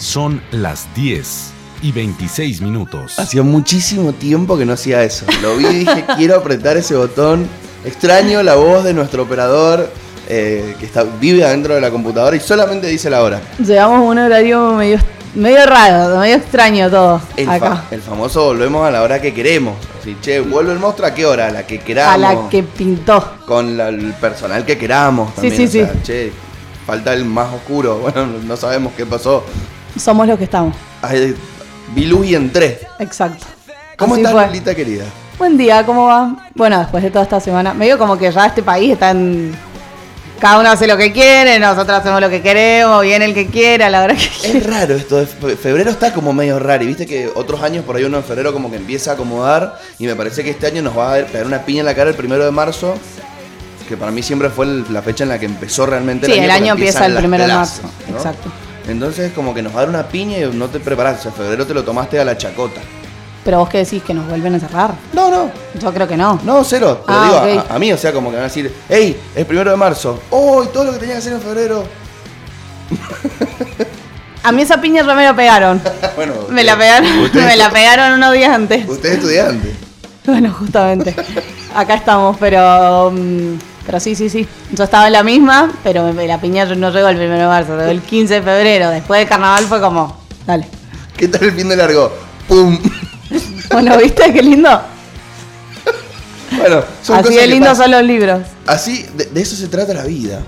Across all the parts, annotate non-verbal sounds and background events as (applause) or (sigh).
Son las 10 y 26 minutos. Hacía muchísimo tiempo que no hacía eso. Lo vi y dije, (laughs) quiero apretar ese botón. Extraño la voz de nuestro operador eh, que está, vive adentro de la computadora y solamente dice la hora. Llevamos un horario medio, medio raro, medio extraño todo El, acá. fa- el famoso volvemos a la hora que queremos. Así, che, vuelve el monstruo a qué hora, a la que queramos. A la que pintó. Con la- el personal que queramos. Sí, También, sí, o sea, sí. Che, falta el más oscuro. (laughs) Bueno, no sabemos qué pasó. Somos los que estamos. Ay, vi luz y entré. Exacto. ¿Cómo Así estás, fue. Lolita querida? Buen día, ¿cómo va? Bueno, después de toda esta semana, me digo como que ya este país está en... Cada uno hace lo que quiere, nosotros hacemos lo que queremos, viene el que quiera, la verdad que... Es raro esto, febrero está como medio raro y viste que otros años por ahí uno en febrero como que empieza a acomodar y me parece que este año nos va a pegar una piña en la cara el primero de marzo, que para mí siempre fue el- la fecha en la que empezó realmente Sí, el porque año empieza el primero de marzo, ¿no? exacto. Entonces como que nos va a dar una piña y no te preparas, o sea, febrero te lo tomaste a la chacota. Pero vos qué decís, que nos vuelven a cerrar. No, no, Yo creo que no. no, cero, pero Ah, digo, a, a mí, o sea, como que van a decir, hey, es primero de marzo, oh, y todo lo que tenía que hacer en febrero. (laughs) A mí esa piña ya me la pegaron. (laughs) bueno, Me la usted- pegaron, (laughs) usted- me la pegaron unos días antes. Usted es estudiante. Bueno, justamente. Acá estamos, pero. mm, Pero sí, sí, sí. Yo estaba en la misma, pero me- la piña no llegó el 1 de marzo, llegó el 15 de febrero. Después del carnaval fue como. Dale. ¿Qué tal el fin de largo? ¡Pum! (laughs) Bueno, ¿viste qué lindo? Bueno, son Así cosas de lindos son los libros. Así, de, de eso se trata la vida.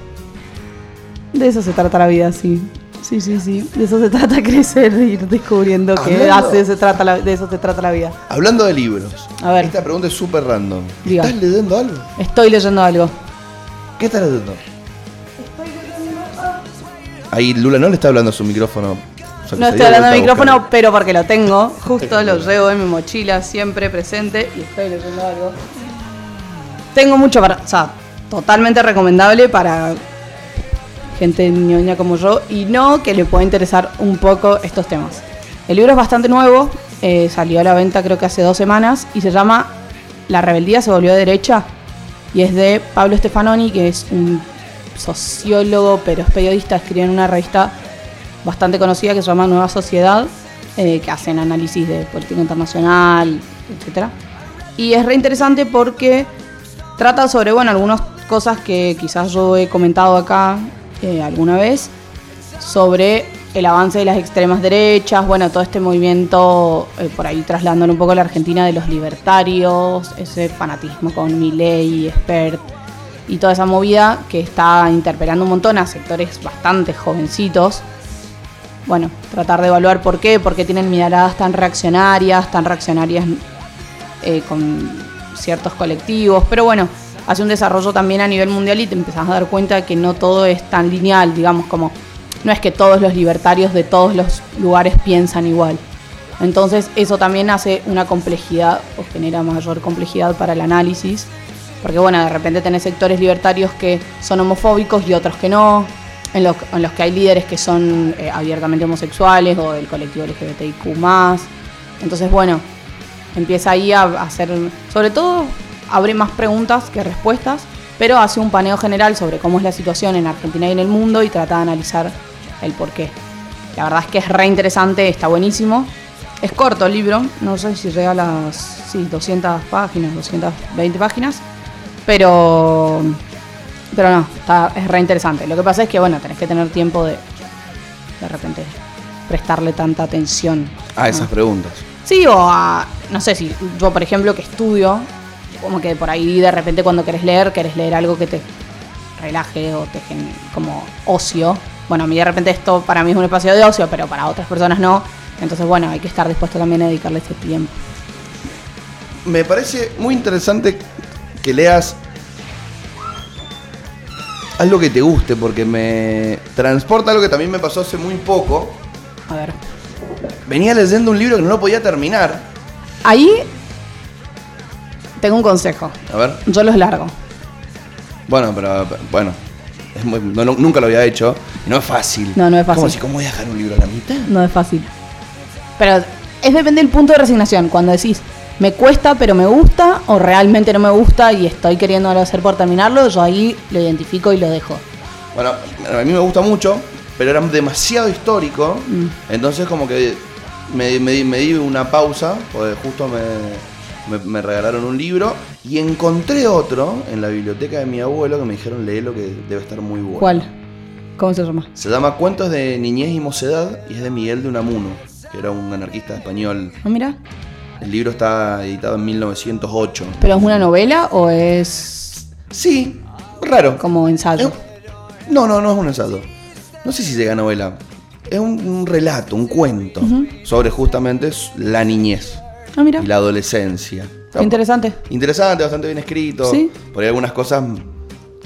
De eso se trata la vida, sí. Sí, sí, sí. De eso se trata (laughs) crecer y ir descubriendo que Hablando- se trata la- de eso se trata la vida. Hablando de libros. A ver. Esta pregunta es súper random. Diga. ¿Estás leyendo algo? Estoy leyendo algo. ¿Qué estás leyendo? Ahí Lula no le está hablando a su micrófono. O sea, que No estoy hablando vuelta de a micrófono, pero porque lo tengo. (laughs) Justo lo llevo en mi mochila, siempre presente. Y estoy leyendo algo. Tengo mucho para. O sea, totalmente recomendable para gente ñoña como yo. Y no que le pueda interesar un poco estos temas. El libro es bastante nuevo. eh, salió a la venta creo que hace dos semanas. Y se llama La rebeldía se volvió derecha. Y es de Pablo Stefanoni, que es un sociólogo, pero es periodista. Escribe en una revista bastante conocida que se llama Nueva Sociedad, eh, que hacen análisis de política internacional, etc. Y es re interesante porque trata sobre, bueno, algunas cosas que quizás yo he comentado acá eh, alguna vez, sobre el avance de las extremas derechas, bueno, todo este movimiento, eh, por ahí trasladando un poco a la Argentina de los libertarios, ese fanatismo con Milei, Spert, y toda esa movida que está interpelando un montón a sectores bastante jovencitos. Bueno, tratar de evaluar por qué, por qué tienen miradas tan reaccionarias, tan reaccionarias eh, con ciertos colectivos, pero bueno, hace un desarrollo también a nivel mundial y te empezás a dar cuenta de que no todo es tan lineal, digamos, como no es que todos los libertarios de todos los lugares piensan igual. Entonces eso también hace una complejidad o genera mayor complejidad para el análisis, porque bueno, de repente tenés sectores libertarios que son homofóbicos y otros que no, en los, en los que hay líderes que son eh, abiertamente homosexuales o del colectivo LGBTIQ+. Entonces bueno, empieza ahí a hacer, sobre todo abre más preguntas que respuestas, pero hace un paneo general sobre cómo es la situación en Argentina y en el mundo y trata de analizar el por qué. La verdad es que es re interesante, está buenísimo. Es corto el libro, no sé si llega a las sí, 200 páginas, 220 páginas, pero pero no, está, es re interesante. Lo que pasa es que bueno, tenés que tener tiempo de de repente prestarle tanta atención. Ah, esas preguntas. Sí, o a, no sé si yo, por ejemplo, que estudio, como que por ahí de repente cuando querés leer, querés leer algo que te relaje o te gen- como ocio. Bueno, a mí de repente esto para mí es un espacio de ocio, pero para otras personas no. Entonces, bueno, hay que estar dispuesto también a dedicarle ese tiempo. Me parece muy interesante que leas algo que te guste, porque me transporta algo que también me pasó hace muy poco. A ver. Venía leyendo un libro que no lo podía terminar. Ahí tengo un consejo. A ver. Yo los largo. Bueno, pero bueno. es muy- no- no- nunca lo había hecho. Y no es fácil. No, no es fácil. ¿Cómo, así, ¿Cómo voy a dejar un libro a la mitad? No es fácil. Pero es depende del punto de resignación. Cuando decís, me cuesta pero me gusta, o realmente no me gusta y estoy queriendo hacer por terminarlo, yo ahí lo identifico y lo dejo. Bueno, a mí me gusta mucho. pero era demasiado histórico. Mm. Entonces como que me, me di- me di una pausa, porque justo me, me- me regalaron un libro y encontré otro en la biblioteca de mi abuelo que me dijeron léelo que debe estar muy bueno. ¿Cuál? ¿Cómo se llama? Se llama Cuentos de Niñez y Mocedad y es de Miguel de Unamuno, que era un anarquista español. Ah, mira. El libro está editado en 1908. ¿Pero es una novela o es Sí, raro. como ensayo? No, no, no es un ensayo. No sé si llega a novela. Es un, un relato, un cuento sobre justamente la niñez Ah, mira. y la adolescencia. Qué interesante. Interesante, bastante bien escrito. Sí. Por ahí algunas cosas.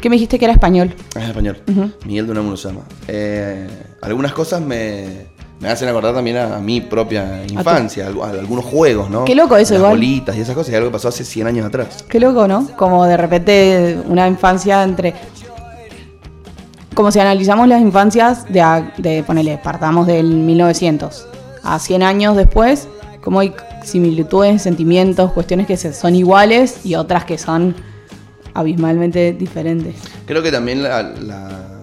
¿Qué me dijiste que era español? Es en español. Miguel de Unamuno se llama. Eh, algunas cosas me, me hacen acordar también a, a mi propia infancia, a, algunos juegos, ¿no? Qué loco eso, Las igual. bolitas y esas cosas, y algo que pasó hace 100 años atrás. Qué loco, ¿no? Como de repente una infancia entre... Como si analizamos las infancias de, de ponele, partamos del 1900 a 100 años después, como hay similitudes, sentimientos, cuestiones que son iguales y otras que son abismalmente diferentes. Creo que también la, la-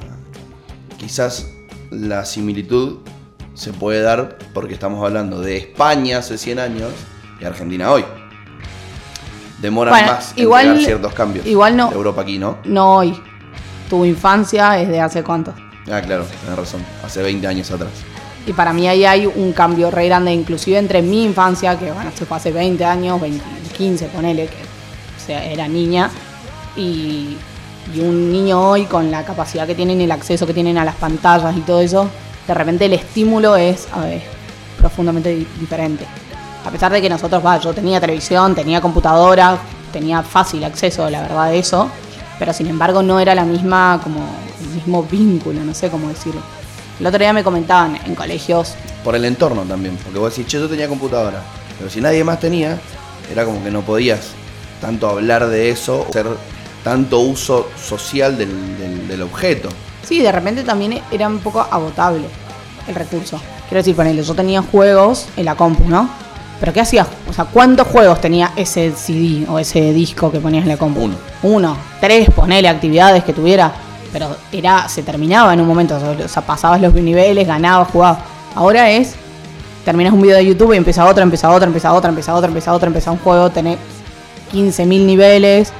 quizás la similitud se puede dar porque estamos hablando de España hace 100 años y Argentina hoy. Demoran Bueno, más en igual- ciertos cambios. igual no- Europa aquí, ¿no? No hoy. Tu infancia es de hace cuánto. Ah, claro, tenés razón. Hace 20 años atrás. Y para mí ahí hay un cambio re grande, inclusive entre mi infancia, que bueno, se fue hace 20 años, 20, 15, ponele, que era niña, y, un niño hoy con la capacidad que tienen, el acceso que tienen a las pantallas y todo eso, de repente el estímulo es a ver, profundamente di- diferente. A pesar de que nosotros, va, yo tenía televisión, tenía computadora, tenía fácil acceso, la verdad, de eso, pero sin embargo no era la misma, como el mismo vínculo, no sé cómo decirlo. El otro día me comentaban en colegios, Por el entorno también. Porque vos decís, che, yo tenía computadora. Pero si nadie más tenía, era como que no podías tanto hablar de eso, hacer tanto uso social del, del- del objeto. sí, de repente también era un poco agotable el recurso. Quiero decir, ponele, yo tenía juegos en la compu, ¿no? Pero ¿qué hacías? O sea, ¿cuántos juegos tenía ese CD o ese disco que ponías en la compu? Uno. Uno, tres, ponele actividades que tuviera. Pero era, se terminaba en un momento. O sea, pasabas los niveles, ganabas, jugabas. Ahora es, terminas un video de YouTube y empieza otro, empieza otro, empieza otro, empieza otro, empieza otro, empieza un juego, tenés 15.000 niveles.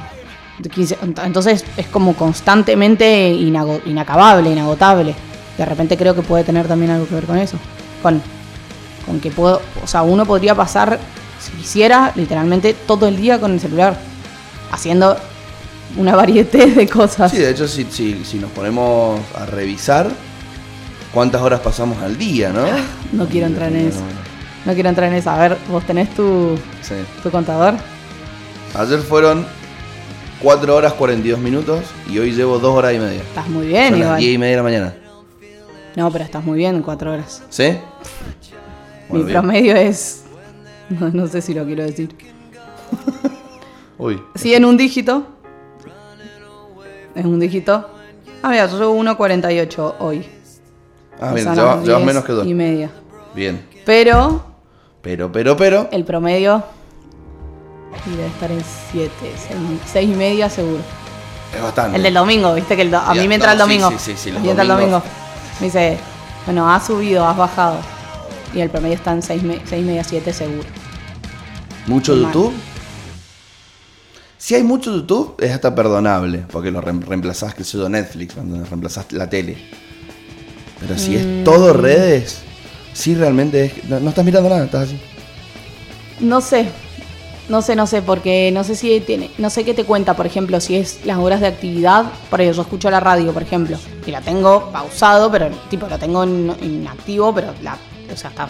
de 15 entonces es como constantemente inago- inacabable, inagotable. De repente creo que puede tener también algo que ver con eso. Con, con que puedo, o sea, uno podría pasar, si quisiera, literalmente todo el día con el celular, haciendo una variedad de cosas. Sí, de hecho, si, si, si nos ponemos a revisar cuántas horas pasamos al día, ¿no? No quiero entrar en eso. No quiero entrar en eso. A ver, vos tenés tu, Sí. tu contador. Ayer fueron 4 horas 42 minutos y hoy llevo 2 horas y media. Estás muy bien, Son las igual. 10 y media de la mañana. No, pero estás muy bien en cuatro horas. ¿Sí? Bueno, Mi bien. promedio es. (laughs) No, no sé si lo quiero decir. Uy. Sí, en un dígito. En un dígito. Ah, mira, yo llevo 1.48 hoy. Ah, O bien, sea, llevas, las llevas 10 menos que 2. Y media. Bien. Pero Pero, pero, pero. el promedio. y debe estar en 7, 6 y media seguro. Es bastante. El del domingo, viste que el do- a mí me entra el domingo. sí, sí, sí, los mí entra el domingo. Me dice, bueno, has subido, has bajado. Y el promedio está en 6, y media, 7 seguro. ¿Mucho Mal. YouTube? Si hay mucho YouTube, es hasta perdonable, porque lo reem- reemplazás, que sé yo, Netflix, cuando reemplazás la tele. Pero si Mm. es todo redes, sí realmente es... No, no estás mirando nada, estás así. No sé, no sé, no sé, porque no sé si tiene, no sé qué te cuenta, por ejemplo, si es las horas de actividad, por ejemplo, yo escucho la radio, por ejemplo, y la tengo pausado, pero tipo la tengo en, en activo, pero la, o sea, está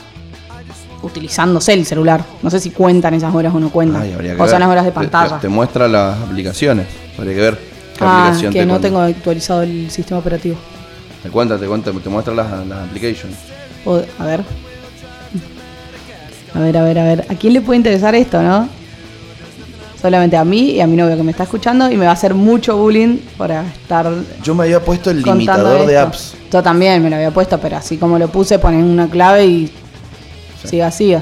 utilizándose el celular. No sé si cuentan esas horas o no cuentan. Ay, habría que o son las horas de te- pantalla. Te, muestra las aplicaciones. Habría que ver qué ah, aplicación que te no cuenta. tengo actualizado el sistema operativo. Te cuenta, te cuenta, te muestra las, las applications. O- a ver. A ver, a ver, a ver. ¿A quién le puede interesar esto, no? Solamente a mí y a mi novio que me está escuchando y me va a hacer mucho bullying para estar Yo me había puesto el limitador de apps. Yo también me lo había puesto, pero así como lo puse, ponen una clave y Sí. siga, siga.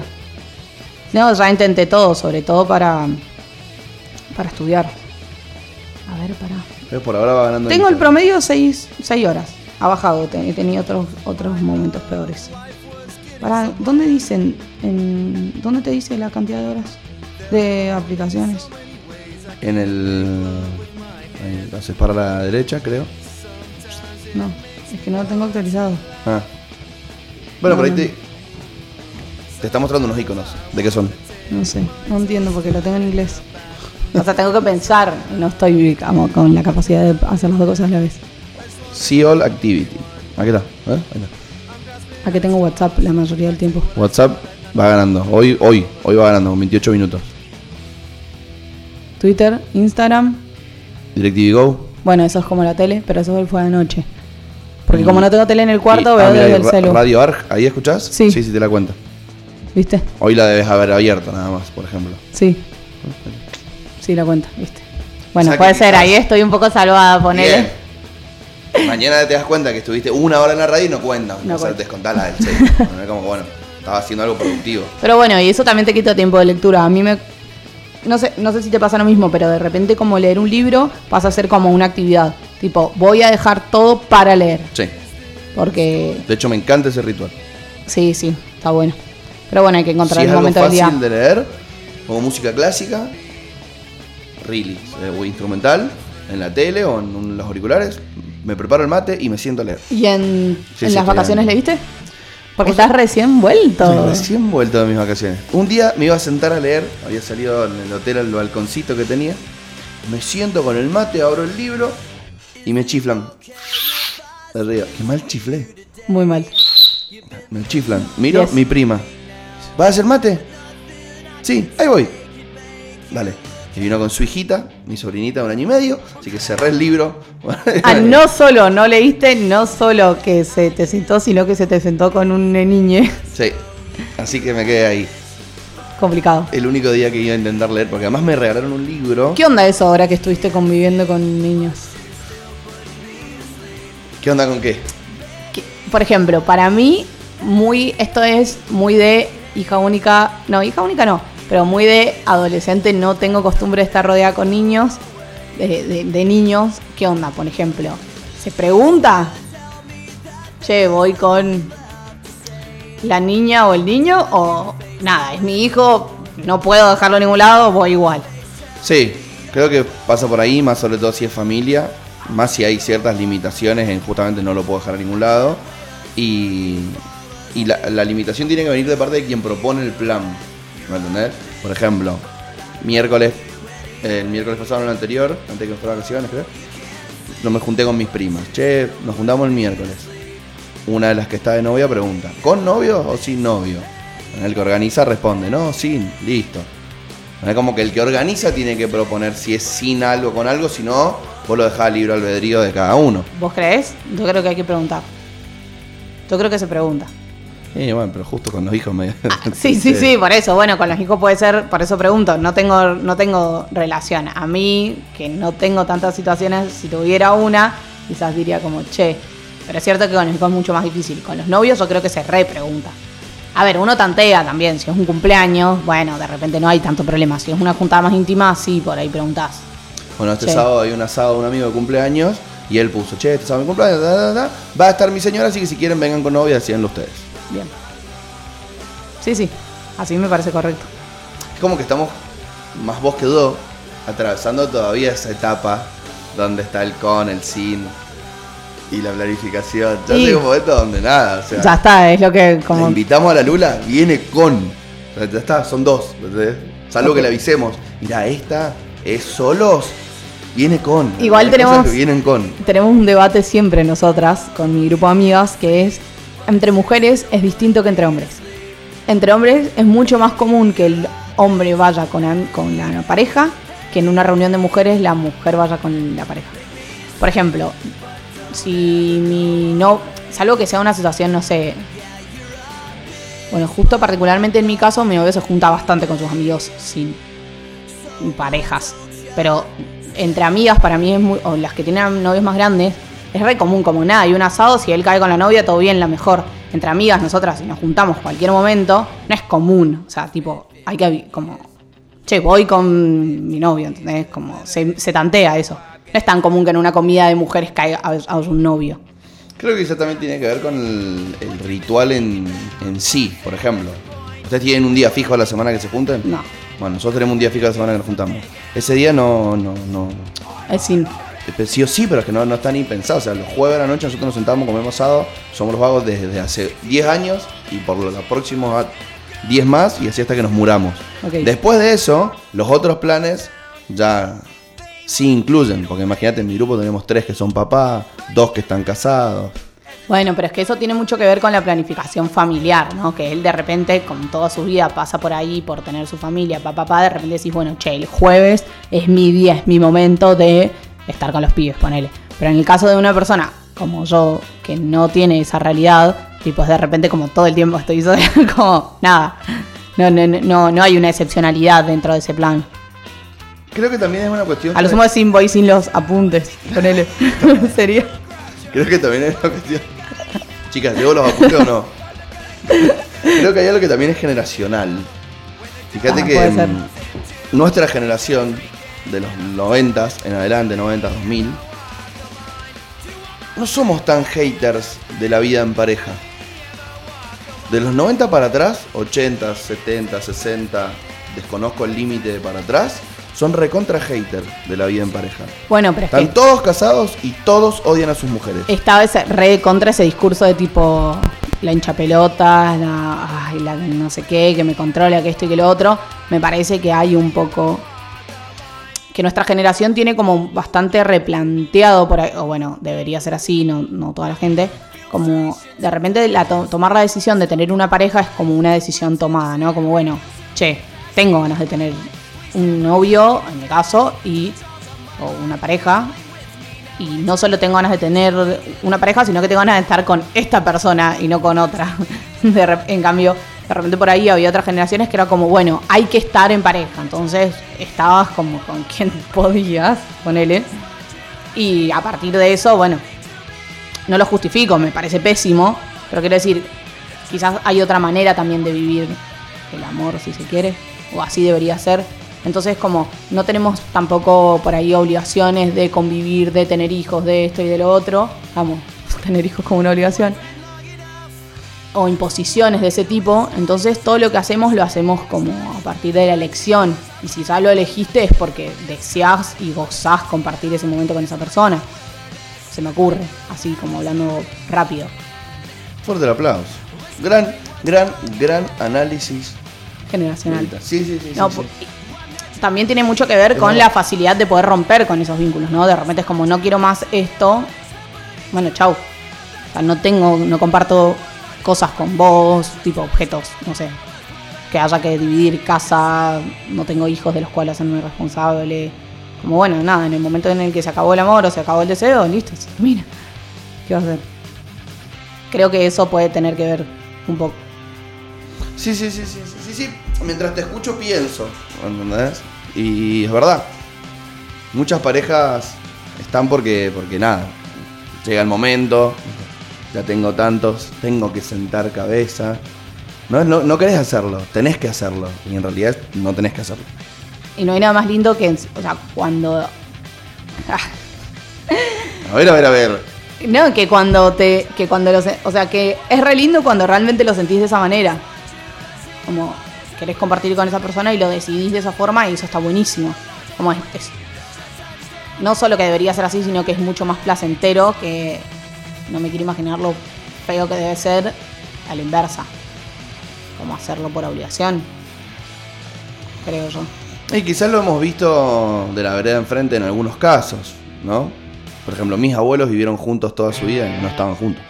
No, ya intenté todo, sobre todo para, para estudiar. A ver, para. Pero por ahora va ganando Tengo el promedio 6 horas. ha bajado, he tenido otros, otros momentos peores. Para, ¿Dónde dicen? En, ¿Dónde te dice la cantidad de horas de aplicaciones? En el. Haces para la derecha, creo. No, es que no lo tengo actualizado. Ah. Bueno, por ahí No, te. Te está mostrando unos iconos. ¿De qué son? No sé, no entiendo porque lo tengo en inglés. O sea, tengo que pensar, y no estoy como, con la capacidad de hacer las dos cosas a la vez. See All Activity. Aquí está. ¿eh? Ahí está. Aquí tengo WhatsApp la mayoría del tiempo. WhatsApp va ganando. Hoy, hoy, hoy va ganando con 28 minutos. Twitter, Instagram, DirecTV Go. bueno, eso es como la tele, pero eso fue de noche. Porque Y- como no tengo tele en el cuarto, veo ah, desde el Ra- celu. Radio Arg, ¿ahí escuchás? Sí. Sí, sí, te la cuenta. ¿Viste? Hoy la debes haber abierto nada más, por ejemplo. Sí. Sí, la cuenta, ¿viste? Bueno, O sea que puede ser, ahí estoy un poco salvada, ponele. Bien. Mañana te das cuenta que estuviste una hora en la radio y no cuenta. No o sea, cuenta. descontás la del 6. (laughs) es como, bueno, estaba haciendo algo productivo. Pero bueno, y eso también te quita tiempo de lectura. A mí me. No sé, no sé si te pasa lo mismo, pero de repente, como leer un libro pasa a ser como una actividad. Tipo, voy a dejar todo para leer. Sí. Porque. De hecho, me encanta ese ritual. Sí, sí, está bueno. Pero bueno, hay que encontrar si el momento del fácil día. de leer, pongo música clásica, really, eh, o instrumental, en la tele o en los auriculares, me preparo el mate y me siento a leer. ¿Y en, Sí, en sí, las vacaciones dando. leíste? Porque estás recién vuelto. Recién vuelto de mis vacaciones. Un día me iba a sentar a leer, había salido en el hotel al balconcito que tenía. Me siento con el mate, abro el libro y me chiflan. De arriba. Qué mal chiflé. Muy mal. Me chiflan. Miro, Yes. mi prima. ¿Vas a hacer mate? Sí, ahí voy. Dale. Y vino con su hijita, mi sobrinita de un año y medio, así que cerré el libro. (laughs) Ah, no solo no leíste, no solo que se te sentó, sino que se te sentó con un niñe. Sí. Así que me quedé ahí. Complicado. El único día que iba a intentar leer, porque además me regalaron un libro. ¿Qué onda eso ahora que estuviste conviviendo con niños? ¿Qué onda con qué? Por ejemplo, para mí, muy, esto es muy de hija única, no, hija única no, pero muy de adolescente, no tengo costumbre de estar rodeada con niños, de, niños, ¿qué onda? Por ejemplo, se pregunta, che, voy con la niña o el niño, o nada, es mi hijo, no puedo dejarlo en ningún lado, voy igual. Sí, creo que pasa por ahí, más sobre todo si es familia, más si hay ciertas limitaciones en justamente no lo puedo dejar a ningún lado. Y, y la, limitación tiene que venir de parte de quien propone el plan. ¿Me entendés? Por ejemplo, miércoles, el miércoles pasado, el anterior, antes de que nos fuera vacaciones, creo, no me junté con mis primas. Che, nos juntamos el miércoles. Una de las que está de novia pregunta, ¿con novio o sin novio? El que organiza responde, no, sin, listo. Es como que el que organiza tiene que proponer si es sin algo, con algo, si no, vos lo dejás libre albedrío de cada uno. ¿Vos crees? Yo creo que hay que preguntar. Yo creo que se pregunta. Y bueno, pero justo con los hijos me... (laughs) Sí, sí, sí, por eso. Bueno, con los hijos puede ser, por eso pregunto. No tengo, no tengo relación. A mí, que no tengo tantas situaciones, si tuviera una, quizás diría como, che. Pero es cierto que con los hijos es mucho más difícil. Con los novios yo creo que se repregunta. A ver, uno tantea también. Si es un cumpleaños, bueno, de repente no hay tanto problema. Si es una juntada más íntima, sí, por ahí preguntás. Bueno, este sábado hay un asado de un amigo de cumpleaños y él puso, che, este sábado mi cumpleaños, da, da, da, va a estar mi señora, así que si quieren vengan con novia, decíanlo ustedes. Bien. Sí, sí. Así me parece correcto. Es como que estamos, más vos que yo, atravesando todavía esa etapa donde está el con, el sin y la planificación. Ya llega un momento donde nada, o sea... Ya está, es lo que como... invitamos a la Lula, viene con. O sea, ya está, son dos. ¿entendés? Salvo que le avisemos. Mira, esta es solos, viene con. Igual tenemos- que vienen con. tenemos un debate siempre nosotras con mi grupo de amigas que es entre mujeres es distinto que entre hombres. Entre hombres es mucho más común que el hombre vaya con, la- pareja que en una reunión de mujeres la mujer vaya con la pareja. Por ejemplo, si mi no, salvo que sea una situación, no sé. Bueno, justo particularmente en mi caso, mi novio se junta bastante con sus amigos sin parejas. Pero entre amigas, para mí es muy. O las que tienen novios más grandes, es re común, como nada. Y un asado, si él cae con la novia, todo bien, la mejor. Entre amigas, nosotras, si nos juntamos cualquier momento, no es común. O sea, tipo, hay que. Como. Che, voy con mi novio, ¿entendés? Como se, se tantea eso. No es tan común que en una comida de mujeres caiga a, a un novio. Creo que eso también tiene que ver con el, el ritual en, en sí, por ejemplo. ¿Ustedes tienen un día fijo a la semana que se junten? No. Bueno, nosotros tenemos un día fijo a la semana que nos juntamos. Ese día no, no, no. Es sin. Eh, Sí o sí, pero es que no, no está ni pensado. O sea, los jueves de la noche nosotros nos sentamos, comemos asado. Somos los vagos desde hace 10 años y por los próximos a- 10 más y así hasta que nos muramos. Después de eso, los otros planes ya sí incluyen. Porque imagínate, en mi grupo tenemos tres que son papás, dos que están casados. Bueno, pero es que eso tiene mucho que ver con la planificación familiar, ¿no? Que él de repente, con toda su vida, pasa por ahí por tener su familia, papá, papá, de repente decís, bueno, che, el jueves es mi día, es mi momento de estar con los pibes, ponele. Pero en el caso de una persona como yo, que no tiene esa realidad, tipo, de repente como todo el tiempo estoy (laughs) sola, como, nada, no, no, no, no hay una excepcionalidad dentro de ese plan. Creo que también es una cuestión. A lo sumo sin voy sin los apuntes, ponele. (laughs) Sería. Creo que también es una cuestión. Chicas, ¿llevo los apuntes o no? Creo que hay algo que también es generacional. Fíjate Ah, que mm, nuestra generación, de los 90 en adelante, 90, 2000, no somos tan haters de la vida en pareja. De los 90 para atrás, 80, 70, 60, desconozco el límite de para atrás, son recontra haters de la vida en pareja. Bueno, pero es que Están todos casados y todos odian a sus mujeres. estaba ese re contra ese discurso de tipo la hincha pelota, la, ay, la no sé qué, que me controla, que esto y que lo otro. Me parece que hay un poco que nuestra generación tiene como bastante replanteado por ahí, o bueno, debería ser así, no, no toda la gente, como de repente la to- tomar la decisión de tener una pareja es como una decisión tomada, ¿no? Como bueno, che, tengo ganas de tener un novio, en mi caso, y o una pareja, y no solo tengo ganas de tener una pareja, sino que tengo ganas de estar con esta persona y no con otra. (laughs) En cambio, de repente por ahí había otras generaciones que era como, bueno, hay que estar en pareja. Entonces estabas como con (laughs) quien podías, ponele. Y a partir de eso, bueno, no lo justifico, me parece pésimo, pero quiero decir, quizás hay otra manera también de vivir el amor, si se quiere, o así debería ser. Entonces, como no tenemos tampoco por ahí obligaciones de convivir, de tener hijos, de esto y de lo otro, vamos, (laughs) tener hijos como una obligación, o imposiciones de ese tipo, entonces todo lo que hacemos lo hacemos como a partir de la elección. Y si ya lo elegiste es porque deseas y gozás compartir ese momento con esa persona. Se me ocurre, así como hablando rápido. Fuerte el aplauso. Gran, gran, gran análisis. Generacional. Sí, sí, sí. No, sí, por- sí. También tiene mucho que ver Es con la facilidad de poder romper con esos vínculos, ¿no? De repente es como, no quiero más esto, bueno, chau. O sea, no tengo, no comparto cosas con vos, tipo objetos, no sé. Que haya que dividir casa, no tengo hijos de los cuales hacerme responsable. Como bueno, nada, en el momento en el que se acabó el amor o se acabó el deseo, listo, se termina. ¿Qué va a hacer? Creo que eso puede tener que ver un poco. Sí, sí, sí, sí, sí, sí. Mientras te escucho pienso, ¿entendés? Y es verdad. Muchas parejas están porque, porque nada, llega el momento, ya tengo tantos, tengo que sentar cabeza. No, no, no querés hacerlo, tenés que hacerlo. Y en realidad no tenés que hacerlo. Y no hay nada más lindo que, o sea, cuando A ver, a ver, a ver. No, que cuando te. que cuando lo se- O sea, que es re lindo cuando realmente lo sentís de esa manera. Como querés compartir con esa persona y lo decidís de esa forma y eso está buenísimo. Como es, es- no solo que debería ser así, sino que es mucho más placentero que. No me quiero imaginar lo feo que debe ser a la inversa. Como hacerlo por obligación. Creo yo. Y quizás lo hemos visto de la vereda enfrente en algunos casos, ¿no? Por ejemplo, mis abuelos vivieron juntos toda su vida y no estaban juntos.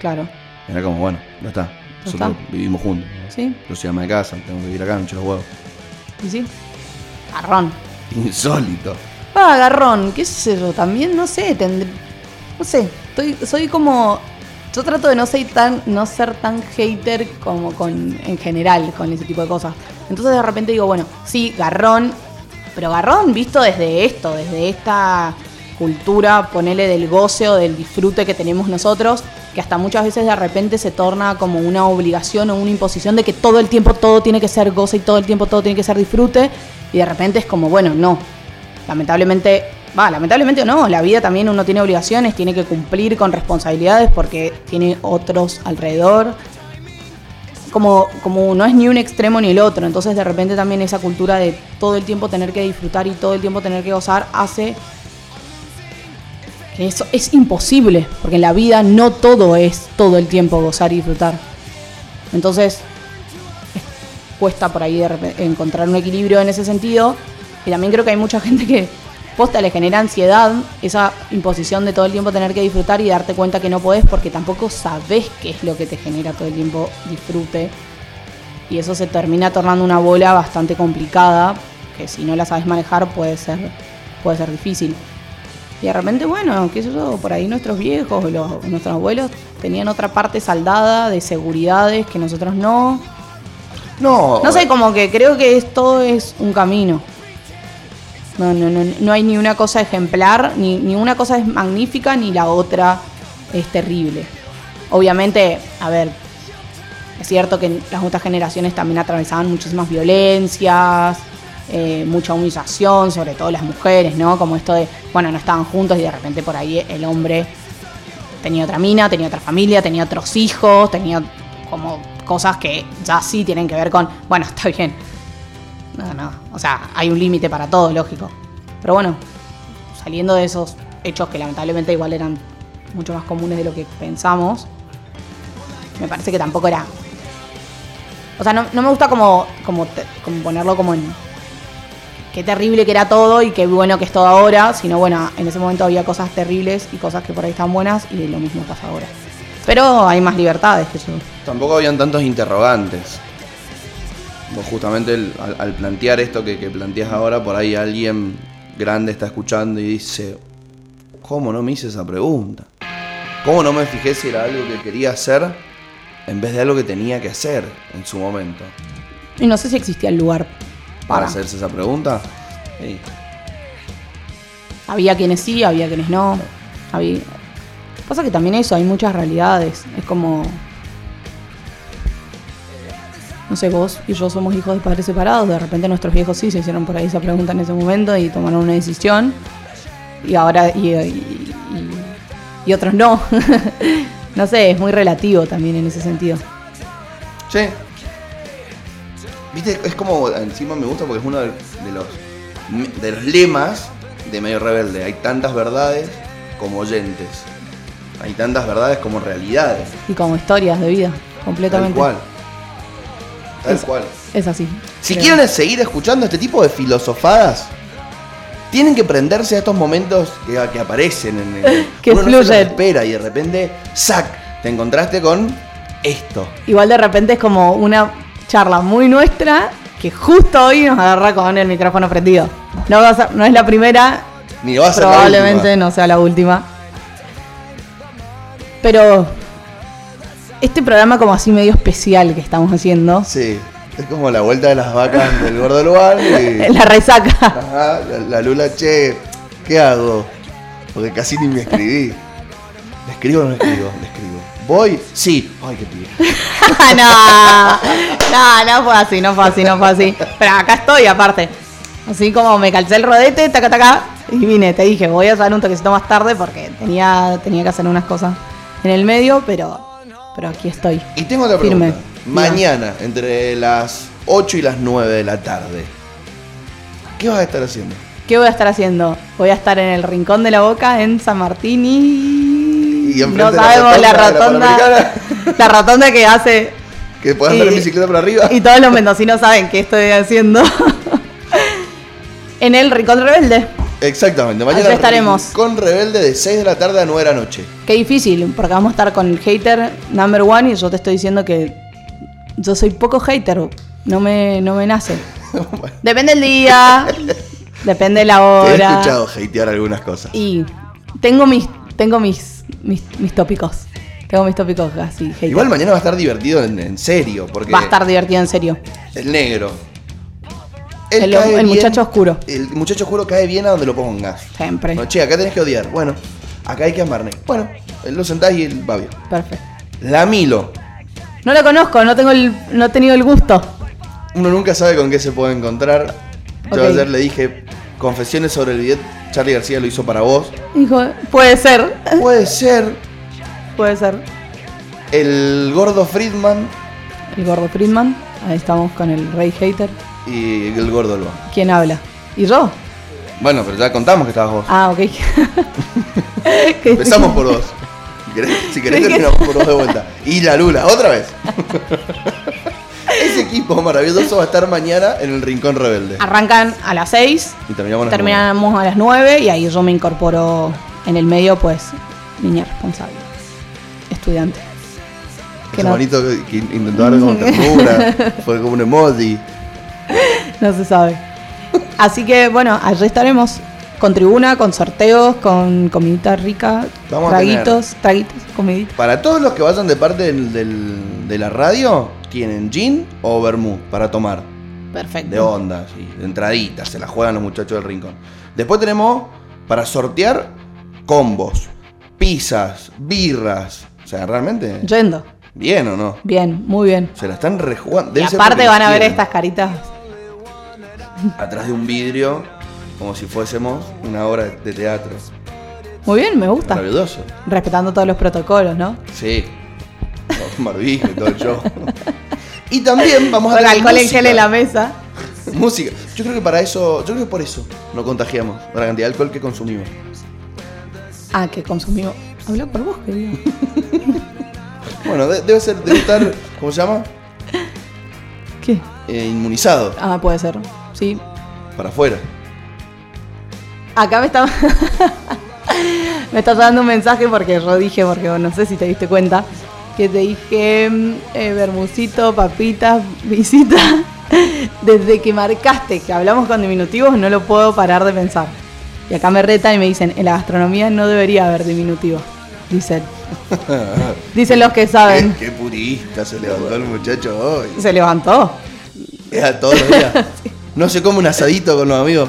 Claro. Era como, bueno, ya está. Nosotros está. vivimos juntos. ¿no? Sí, Yo soy ama de casa, tengo que vivir acá, echo los huevos. y sí. Garrón. Insólito. Ah, garrón, qué sé yo, también, no sé, tendré, no sé, estoy, soy como, yo trato de no ser tan, no ser tan hater como con, en general, con ese tipo de cosas. Entonces de repente digo, bueno, sí, garrón, pero garrón visto desde esto, desde esta cultura, ponele del goce o del disfrute que tenemos nosotros, que hasta muchas veces de repente se torna como una obligación o una imposición de que todo el tiempo todo tiene que ser goce y todo el tiempo todo tiene que ser disfrute, y de repente es como, bueno, no, lamentablemente Va, lamentablemente no, la vida también uno tiene obligaciones, tiene que cumplir con responsabilidades porque tiene otros alrededor. Como, como no es ni un extremo ni el otro, entonces de repente también esa cultura de todo el tiempo tener que disfrutar y todo el tiempo tener que gozar hace que eso es imposible, porque en la vida no todo es todo el tiempo gozar y disfrutar. Entonces, es- cuesta por ahí de encontrar un equilibrio en ese sentido. Y también creo que hay mucha gente que posta le genera ansiedad esa imposición de todo el tiempo tener que disfrutar y darte cuenta que no podés porque tampoco sabés qué es lo que te genera todo el tiempo disfrute. Y eso se termina tornando una bola bastante complicada, que si no la sabes manejar puede ser, puede ser difícil. Y de repente, bueno, qué sé yo, por ahí nuestros viejos, los, nuestros abuelos tenían otra parte saldada de seguridades que nosotros no. No, No sé, como que creo que es, todo es un camino. No, no, no, no hay ni una cosa ejemplar, ni, ni una cosa es magnífica, ni la otra es terrible. Obviamente, a ver, es cierto que las otras generaciones también atravesaban muchísimas violencias, eh, mucha humillación, sobre todo las mujeres, ¿no? Como esto de, bueno, no estaban juntos y de repente por ahí el hombre tenía otra mina, tenía otra familia, tenía otros hijos, tenía como cosas que ya sí tienen que ver con, bueno, (laughs) está bien. No, no, o sea, hay un límite para todo, lógico. Pero bueno, saliendo de esos hechos que lamentablemente igual eran mucho más comunes de lo que pensamos, me parece que tampoco era... O sea, no, no me gusta como, como, como ponerlo como en... Qué terrible que era todo y qué bueno que es todo ahora, sino bueno, en ese momento había cosas terribles y cosas que por ahí están buenas y lo mismo pasa ahora. Pero hay más libertades que eso. Tampoco habían tantos interrogantes. Vos justamente el- al, al plantear esto que, que planteas ahora, por ahí alguien grande está escuchando y dice, ¿cómo no me hice esa pregunta? ¿Cómo no me fijé si era algo que quería hacer en vez de algo que tenía que hacer en su momento? Y no sé si existía el lugar Para para. hacerse esa pregunta. Sí. Había quienes sí, había quienes no. Había... Pasa que también eso, hay muchas realidades. Es como. No sé, vos y yo somos hijos de padres separados. De repente nuestros viejos sí se hicieron por ahí esa pregunta en ese momento y tomaron una decisión. Y ahora. Y, y- y- y otros no. (laughs) no sé, es muy relativo también en ese sentido. Sí. Viste, es como, encima me gusta porque es uno de, de los, de los lemas de Medio Rebelde. Hay tantas verdades como oyentes. Hay tantas verdades como realidades. Y como historias de vida, Tal completamente. cual. Tal Es- cual. Es así. Si creo. quieren seguir escuchando este tipo de filosofadas, tienen que prenderse a estos momentos que, que aparecen en el. (laughs) Que uno no se fluyen. espera y de repente, ¡sac! Te encontraste con esto. Igual de repente es como una charla muy nuestra que justo hoy nos agarra con el micrófono prendido. No, va a ser- no es la primera, Ni va a ser la probablemente última. no sea la última. Pero este programa como así medio especial que estamos haciendo, Sí, es como la vuelta de las vacas del gordo lugar y... (laughs) la resaca. Ajá, la, la Lula, che, ¿qué hago? Porque casi ni me escribí. ¿Le escribo o no le escribo? Le escribo. ¿Voy? Sí. Ay, qué pibe. (laughs) no, no, no fue así, no fue así, no fue así. Pero acá estoy aparte. Así como me calcé el rodete, taca, taca, y vine, te dije, voy a hacer un toquecito más tarde porque tenía, tenía que hacer unas cosas en el medio, pero, pero aquí estoy. Y tengo otra Firme. pregunta. Mañana, entre las 8 y las 9 de la tarde, ¿qué vas a estar haciendo? ¿Qué voy a estar haciendo? Voy a estar en el Rincón de la Boca en San Martín y... Y no sabemos la rotonda la. (laughs) La rotonda que hace... ¿Que puedas andar en bicicleta por arriba? Y todos los mendocinos saben qué estoy haciendo. (laughs) en el Rincón Rebelde. Exactamente, mañana Allá estaremos. con Rebelde de 6 de la tarde a 9 de la noche. Qué difícil, porque vamos a estar con el hater number one y yo te estoy diciendo que yo soy poco hater, no me, no me nace. (laughs) Bueno, Depende del día, (laughs) depende de la Te he hora. escuchado hatear algunas cosas. Y tengo mis, tengo mis, mis, mis tópicos. Tengo mis tópicos así, hater. Igual mañana va a estar divertido en, en serio, porque Va a estar divertido en serio. el negro. El, el bien- muchacho oscuro. El muchacho oscuro cae bien a donde lo pongas. Siempre. No, che, acá tenés que odiar. Bueno, acá hay que amarme. Bueno, él lo sentás y él va bien. Perfecto. La Milo. No lo conozco, no tengo el, no he tenido el gusto. Uno nunca sabe con qué se puede encontrar. Yo ayer le dije confesiones sobre el bidet Charlie García lo hizo para vos. Dijo, puede ser, Puede ser puede ser. el gordo Friedman El gordo Friedman, ahí estamos con el rey hater. Y el gordo Alba. ¿Quién habla? ¿Y yo? Bueno, pero ya contamos que estabas vos. Ah, ok. (laughs) (laughs) Empezamos por vos. Si querés, si terminamos por vos de vuelta. Y la Lula, otra vez. (laughs) Ese equipo maravilloso va a estar mañana en el Rincón Rebelde. Arrancan a las 6, Y terminamos a las terminamos a las 9 y ahí yo me incorporo en el medio, pues, niña responsable, estudiante. que no- bonito que, intentó dar ternura. fue como un emoji. (laughs) No se sabe. Así que bueno, allí estaremos con tribuna, con sorteos, con comidita rica, Vamos traguitos, traguitos, comidita. Para todos los que vayan de parte del- del- de la radio, tienen gin o vermú para tomar. Perfecto. De onda, sí, de entraditas, se la juegan los muchachos del rincón. Después tenemos para sortear combos, pizzas, birras. O sea, realmente. Yendo. Bien o no. Bien, muy bien. Se la están rejugando. Y Debe aparte van a ver estas caritas. Atrás de un vidrio, como si fuésemos una obra de teatro. Muy bien, me gusta. Maravilloso. Respetando todos los protocolos, ¿no? Sí. Barbijo y todo el show. (laughs) Y también vamos a Con tener alcohol en música. gel en la mesa. Música. Yo creo que para eso, yo creo que por eso nos contagiamos, por la cantidad de alcohol que consumimos. Ah, que consumimos. Habla por vos, querido. (laughs) Bueno, de- debe ser, debe estar, ¿cómo se llama? ¿Qué? Eh, inmunizado Ah, puede ser. Sí. para afuera. Acá me está. (laughs) me está dando un mensaje porque yo dije, porque no sé si te diste cuenta, que te dije mm, eh, bermucito, papitas, (laughs) visita. Desde que marcaste que hablamos con diminutivos, no lo puedo parar de pensar. Y acá me retan y me dicen, en la gastronomía no debería haber diminutivos. Dicen. (laughs) Dicen los que saben. Qué, qué purista se levantó el muchacho hoy. Se levantó. Es a todos los días. No se come un asadito con los amigos.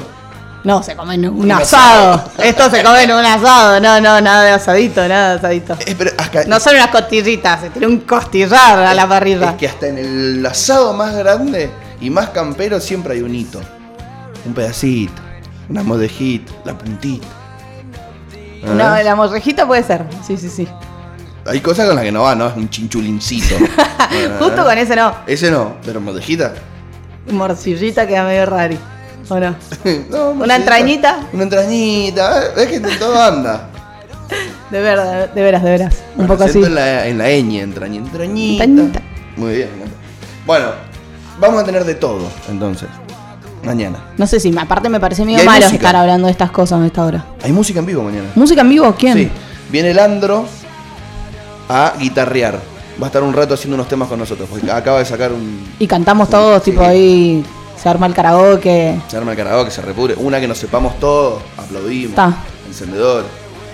No, se comen un, Un asado. Esto se come en un asado. No, no, nada de asadito, nada de asadito. Eh, pero No son unas costillitas, se tiene un costillar a la parrilla. Es que hasta en el asado más grande y más campero siempre hay un hito. Un pedacito, una modejita, la puntita. ¿Ah? Una- la morrejita puede ser, sí, sí, sí. Hay cosas con las que no va, ¿no? Es un chinchulincito. (laughs) Justo con ese no. Ese no, pero modejita. Morcillita queda medio rari. ¿O no? No, ¿Una entrañita? Una entrañita. Es que en todo anda. (laughs) De verdad, de veras, de veras. Un Bueno, poco así. En la, en la ñ, entrañita. Entrañita. Muy bien. Bueno, vamos a tener de todo, entonces. Mañana. No sé si, aparte me parece medio malo música. estar hablando de estas cosas a esta hora. Hay música en vivo mañana. ¿Música en vivo? ¿Quién? Sí. Viene el Andro a guitarrear. Va a estar un rato haciendo unos temas con nosotros. Porque acaba de sacar un. Y cantamos todos, Sí. tipo ahí se arma el karaoke. Se arma el karaoke, se repudre. Una que nos sepamos todos, aplaudimos. Está. Encendedor.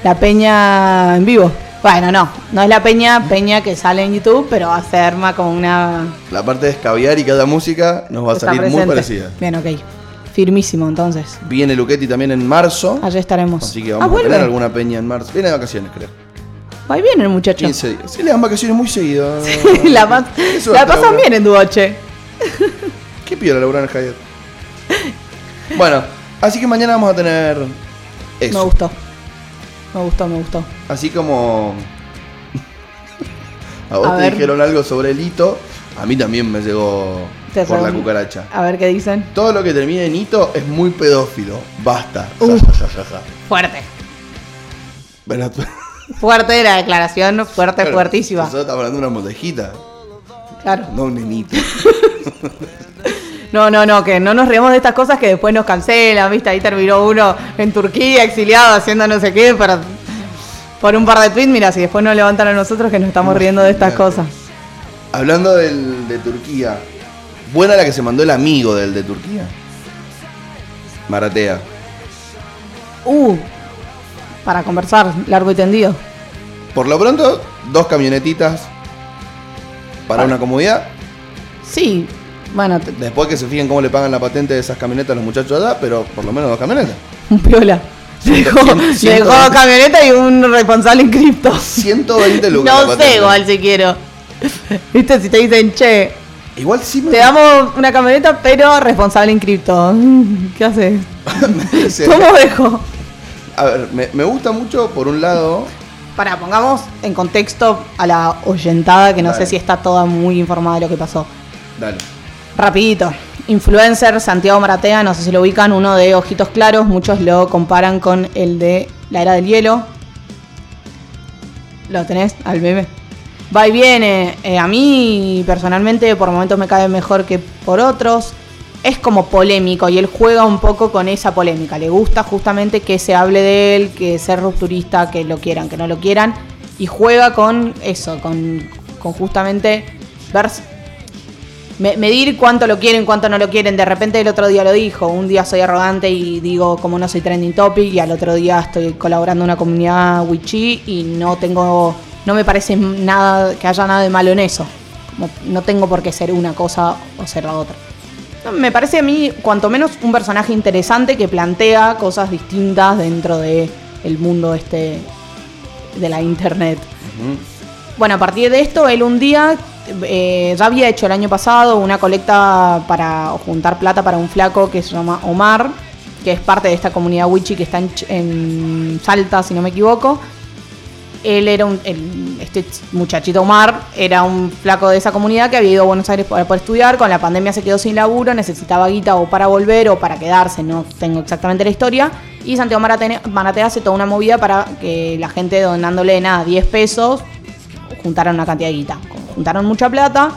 La peña en vivo. Bueno, no, no es la peña, peña que sale en YouTube, pero va a ser arma como una... La parte de escabiar y cada música nos va a salir muy parecida. Bien, ok. Firmísimo, entonces. Viene Luchetti también en marzo. Allá estaremos. Así que ah, vamos a vuelve. tener alguna peña en marzo. Viene de vacaciones, creo. Va bien el muchacho. 15 días. Sí, le dan vacaciones muy seguido. (laughs) la, pas- Qué la pasan bien en Duoche. (laughs) Qué piola laburar en Hyatt. Bueno, así que mañana vamos a tener eso. Me gustó. Me gustó, me gustó. Así como (laughs) a vos A te ver. dijeron algo sobre el hito, a mí también me llegó por la cucaracha. A ver qué dicen. Todo lo que termine en hito es muy pedófilo. Basta. Uf. Ja, ja, ja. Fuerte. Pero- Fuerte la declaración, fuerte, fuertísima. Nosotros estamos hablando de una modejita, Claro. no un nenito. (laughs) No, no, no, que no nos riamos de estas cosas que después nos cancelan, ¿viste? Ahí terminó uno en Turquía exiliado haciendo no sé qué para, por un par de tweets. Mira, si después nos levantan a nosotros que nos estamos riendo de estas cosas. Hablando del, de Turquía, buena la que se mandó el amigo del de Turquía. Maratea. Uh, para conversar largo y tendido. Por lo pronto, dos camionetitas para una comodidad. Sí, bueno, Después que se fijen cómo le pagan la patente de esas camionetas a los muchachos allá, pero por lo menos dos camionetas. un piola. Dejó veinte. camioneta y un responsable en cripto. 120 lucas. No sé igual si quiero. (laughs) Viste, si te dicen, che, Igual sí me te damos una camioneta pero responsable en cripto. (laughs) ¿Qué haces? (laughs) ¿Cómo dejo? A ver, me, me gusta mucho, por un lado, Para, pongamos en contexto a la oyentada que no Dale. sé si está toda muy informada de lo que pasó. dale. Rapidito. Influencer Santiago Maratea, no sé si lo ubican, uno de ojitos claros, muchos lo comparan con el de la era del hielo. ¿Lo tenés al bebé? Va y viene. Eh, a mí personalmente por momentos me cae mejor que por otros. Es como polémico y él juega un poco con esa polémica. Le gusta justamente que se hable de él, que ser rupturista, que lo quieran, que no lo quieran. Y juega con eso, con, con justamente ver me- medir cuánto lo quieren, cuánto no lo quieren. De repente el otro día lo dijo, un día soy arrogante y digo como no soy trending topic y al otro día estoy colaborando en una comunidad Wichi y no tengo, no me parece nada que haya nada de malo en eso. No tengo por qué ser una cosa o ser la otra. Me parece a mí, cuanto menos, un personaje interesante que plantea cosas distintas dentro de el mundo este de la internet. Bueno, a partir de esto, él un día eh, ya había hecho el año pasado una colecta para juntar plata para un flaco que se llama Omar, que es parte de esta comunidad Wichi que está en, en Salta, si no me equivoco. Él era un. el- este muchachito Omar era un flaco de esa comunidad que había ido a Buenos Aires para, para estudiar. Con la pandemia se quedó sin laburo, necesitaba guita o para volver o para quedarse, no tengo exactamente la historia. Y Santiago Maratea, hace toda una movida para que la gente donándole nada, 10 pesos, juntaron una cantidad de guita. Juntaron mucha plata.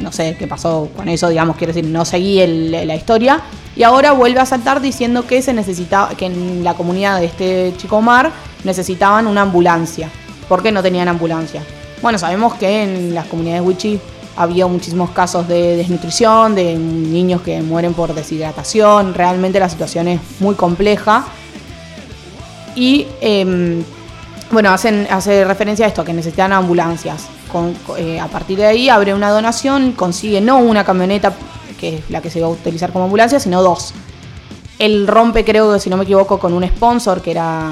No sé qué pasó con eso, digamos, quiero decir, no seguí el- la historia. Y ahora vuelve a saltar diciendo que se necesitaba, que en la comunidad de este chico Omar necesitaban una ambulancia. ¿Por qué no tenían ambulancia? Bueno, sabemos que en las comunidades Wichi había muchísimos casos de desnutrición, de niños que mueren por deshidratación. Realmente la situación es muy compleja. Y em, bueno, hacen, hace referencia a esto, que necesitan ambulancias. Eh, a partir de ahí abre una donación, consigue no una camioneta, que es la que se va a utilizar como ambulancia, sino dos. Él rompe, creo que si no me equivoco, con un sponsor que era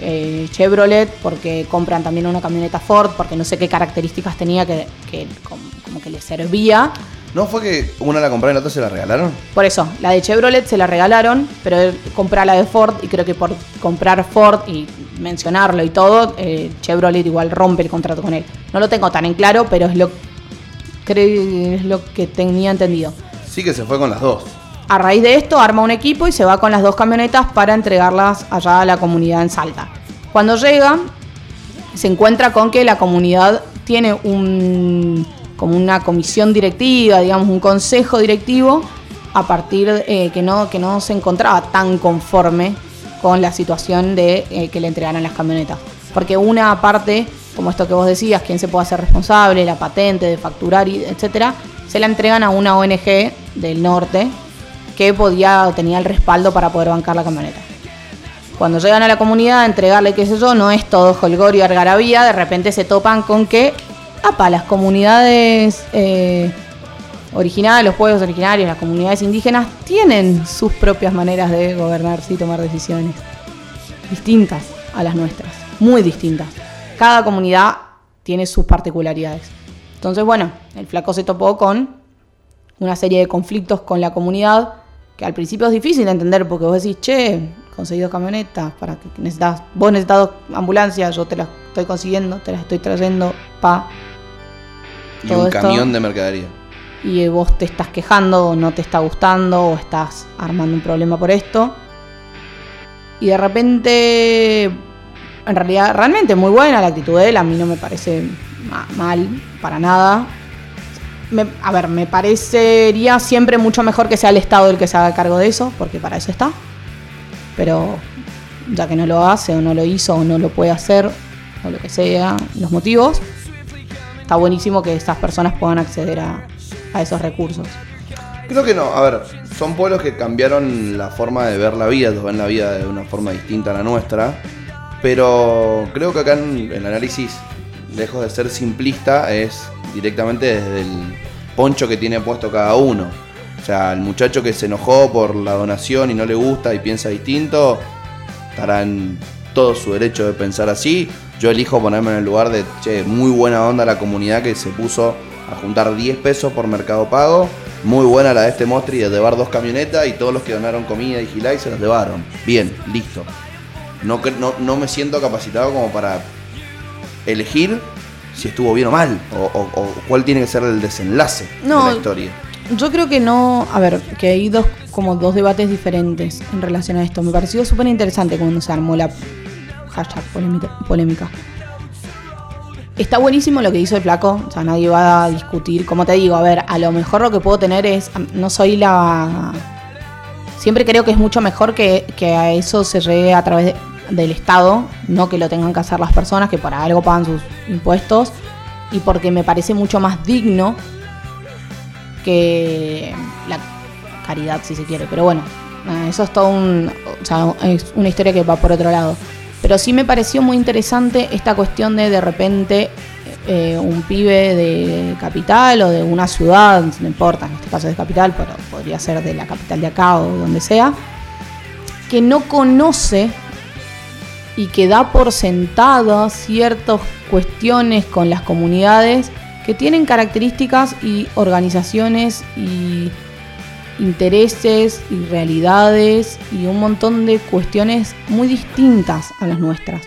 eh, Chevrolet, porque compran también una camioneta Ford, porque no sé qué características tenía que, que com- como que le servía. ¿No fue que una la compraron y la otra se la regalaron? Por eso, la de Chevrolet se la regalaron, pero él compra la de Ford y creo que por comprar Ford y mencionarlo y todo, eh, Chevrolet igual rompe el contrato con él. No lo tengo tan en claro, pero es lo, creo, es lo que tenía entendido. Sí que se fue con las dos. A raíz de esto arma un equipo y se va con las dos camionetas para entregarlas allá a la comunidad en Salta. Cuando llega, se encuentra con que la comunidad tiene un como una comisión directiva, digamos un consejo directivo, a partir eh, que no que no se encontraba tan conforme con la situación de eh, que le entregaran las camionetas, porque una parte como esto que vos decías, quién se puede hacer responsable, la patente de facturar, etcétera, se la entregan a una ONG del norte que podía tenía el respaldo para poder bancar la camioneta. Cuando llegan a la comunidad a entregarle, qué sé yo, no es todo holgorio y de repente se topan con que, apa, las comunidades eh, los pueblos originarios, las comunidades indígenas, tienen sus propias maneras de gobernarse y tomar decisiones. Distintas a las nuestras, muy distintas. Cada comunidad tiene sus particularidades. Entonces, bueno, el flaco se topó con una serie de conflictos con la comunidad que al principio es difícil de entender porque vos decís, che, conseguí dos camionetas, para que necesitas, vos necesitas dos ambulancias, yo te las estoy consiguiendo, te las estoy trayendo, pa, Y Todo un esto- camión de mercadería. y vos te estás quejando o no te está gustando o estás armando un problema por esto. Y de repente, en realidad, realmente muy buena la actitud de él, a mí no me parece ma- mal, para nada. Me- a ver, me parecería siempre mucho mejor que sea el Estado el que se haga cargo de eso, porque para eso está. Pero ya que no lo hace o no lo hizo o no lo puede hacer, o lo que sea, los motivos, está buenísimo que estas personas puedan acceder a, a esos recursos. Creo que no, a ver, son pueblos que cambiaron la forma de ver la vida, ven la vida de una forma distinta a la nuestra, pero creo que acá en el análisis, lejos de ser simplista, es directamente desde el poncho que tiene puesto cada uno. O sea, el muchacho que se enojó por la donación y no le gusta y piensa distinto, estará en todo su derecho de pensar así. Yo elijo ponerme en el lugar de, che, muy buena onda la comunidad que se puso a juntar 10 pesos por Mercado Pago. Muy buena la de este Mostri de llevar dos camionetas y todos los que donaron comida y gilá y se los llevaron. Bien, listo. no, no, no me siento capacitado como para elegir si estuvo bien o mal, o, o- o cuál tiene que ser el desenlace No. de la historia. Yo creo que no, a ver, que hay dos, como dos debates diferentes en relación a esto. Me pareció súper interesante cuando se armó la hashtag polémica. Está buenísimo lo que hizo el flaco, o sea, nadie va a discutir. Como te digo, a ver, a lo mejor lo que puedo tener es, no soy la... Siempre creo que es mucho mejor que, que a eso se llegue a través de- del Estado, no que lo tengan que hacer las personas que para algo pagan sus impuestos, y porque me parece mucho más digno que la caridad, si se quiere. Pero bueno, eso es todo un. O sea, es una historia que va por otro lado. Pero sí me pareció muy interesante esta cuestión de de repente eh, un pibe de capital o de una ciudad, no importa, en este caso de capital, pero podría ser de la capital de acá o donde sea, que no conoce y que da por sentado ciertas cuestiones con las comunidades que tienen características y organizaciones y intereses y realidades y un montón de cuestiones muy distintas a las nuestras.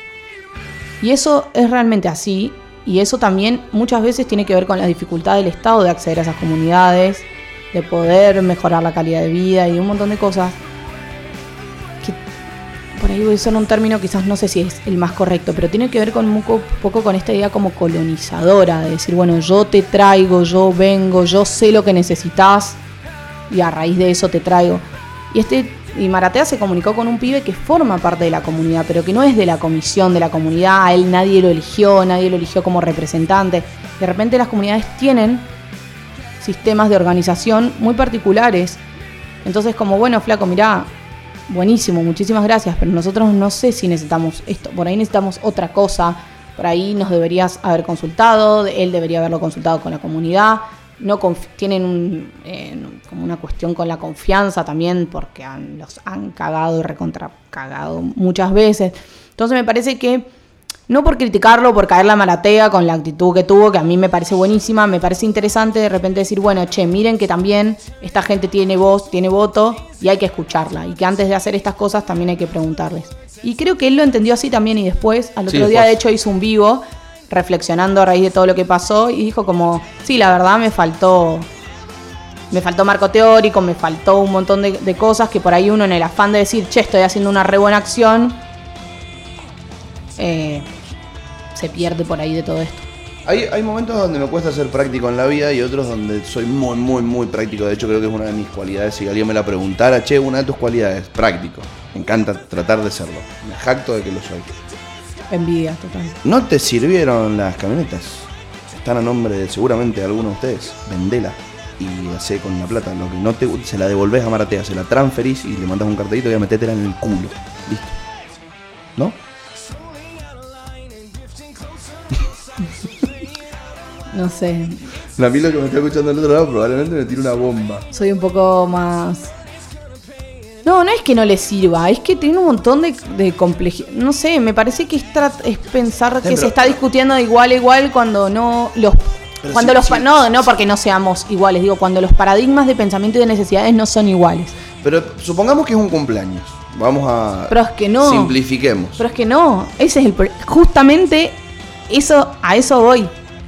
Y eso es realmente así y eso también muchas veces tiene que ver con la dificultad del Estado de acceder a esas comunidades, de poder mejorar la calidad de vida y un montón de cosas que por ahí voy a usar un término quizás no sé si es el más correcto, pero tiene que ver con un poco, poco con esta idea como colonizadora, de decir, bueno, yo te traigo, yo vengo, yo sé lo que necesitas y a raíz de eso te traigo. Y este y Maratea se comunicó con un pibe que forma parte de la comunidad, pero que no es de la comisión de la comunidad, a él nadie lo eligió, nadie lo eligió como representante. De repente las comunidades tienen sistemas de organización muy particulares. Entonces, como bueno, flaco, mirá, buenísimo, muchísimas gracias, pero nosotros no sé si necesitamos esto, por ahí necesitamos otra cosa, por ahí nos deberías haber consultado, él debería haberlo consultado con la comunidad, no tienen un, eh, como una cuestión con la confianza también, porque han- los han cagado y recontra cagado muchas veces. Entonces me parece que no por criticarlo, por caer la maratea con la actitud que tuvo, que a mí me parece buenísima, me parece interesante de repente decir, bueno, che, miren que también esta gente tiene voz, tiene voto y hay que escucharla. Y que antes de hacer estas cosas también hay que preguntarles. Y creo que él lo entendió así también y después, al Sí, otro día después. de hecho hizo un vivo reflexionando a raíz de todo lo que pasó y dijo como, sí, la verdad me faltó me faltó marco teórico, me faltó un montón de, cosas que por ahí uno en el afán de decir, che, estoy haciendo una re buena acción, eh, se pierde por ahí de todo esto. Hay, hay momentos donde me cuesta ser práctico en la vida y otros donde soy muy, muy, muy práctico. De hecho, creo que es una de mis cualidades. Si alguien me la preguntara, che, una de tus cualidades, práctico. Me encanta tratar de serlo. Me jacto de que lo soy. Envidia total. ¿No te sirvieron las camionetas? Están a nombre de seguramente de alguno de ustedes. Vendela y hacé con la plata. Lo que no te se la devolvés a Maratea, se la transferís y le mandas un cartelito y a metétela en el culo. Listo. ¿No? No sé, A mí lo que me está escuchando del otro lado probablemente me tire una bomba. soy un poco más... No, no es que no le sirva, es que tiene un montón de, de complejidad. No sé, me parece que es, es pensar que pero- se está discutiendo de igual a igual cuando no los... Cuando sí, los sí, no, no porque no seamos iguales, digo, cuando los paradigmas de pensamiento y de necesidades no son iguales. Pero supongamos que es un cumpleaños. Vamos a. Pero es que no. Simplifiquemos. Pero es que no, ese es el justamente eso a eso voy.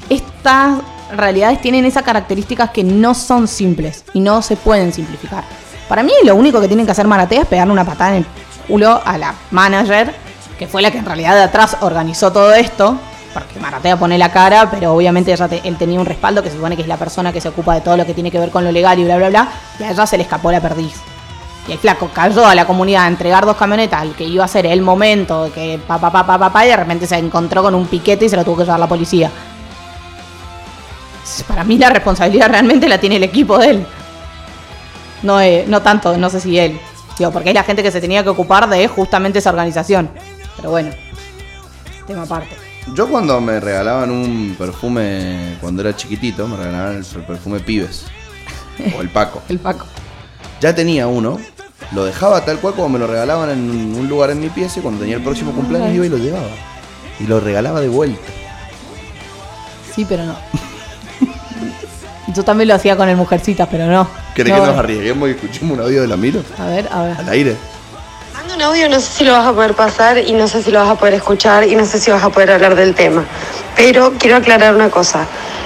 Estas realidades tienen esas características que no son simples y no se pueden simplificar. Para mí lo único que tienen que hacer Maratea es pegarle una patada en el culo a la manager, que fue la que en realidad de atrás organizó todo esto, porque Maratea pone la cara, pero obviamente ella te- él tenía un respaldo que se supone que es la persona que se ocupa de todo lo que tiene que ver con lo legal y bla bla bla, y a ella se le escapó la perdiz. Y el flaco cayó a la comunidad a entregar dos camionetas al que iba a ser el momento que pa pa pa pa pa, pa, y de repente se encontró con un piquete y se lo tuvo que llevar la policía. Para mí la responsabilidad realmente la tiene el equipo de él. No, eh, no tanto, no sé si él. Digo, porque es la gente que se tenía que ocupar de justamente esa organización. Pero bueno, tema aparte. Yo cuando me regalaban un perfume cuando era chiquitito, me regalaban el perfume Pibes. (laughs) O el Paco. El Paco. Ya tenía uno, lo dejaba tal cual como me lo regalaban en un lugar en mi pieza y cuando tenía el próximo cumpleaños iba y lo llevaba. Y lo regalaba de vuelta. Sí, pero no. Yo también lo hacía con el Mujercitas, pero no. ¿Querés No. que nos arriesguemos y escuchemos un audio de la Miro? A ver, a ver. Al aire. Gonna un audio, no sé si lo vas a poder pasar y no sé si lo vas a poder escuchar y no sé si vas a poder hablar del tema. Pero quiero aclarar una cosa.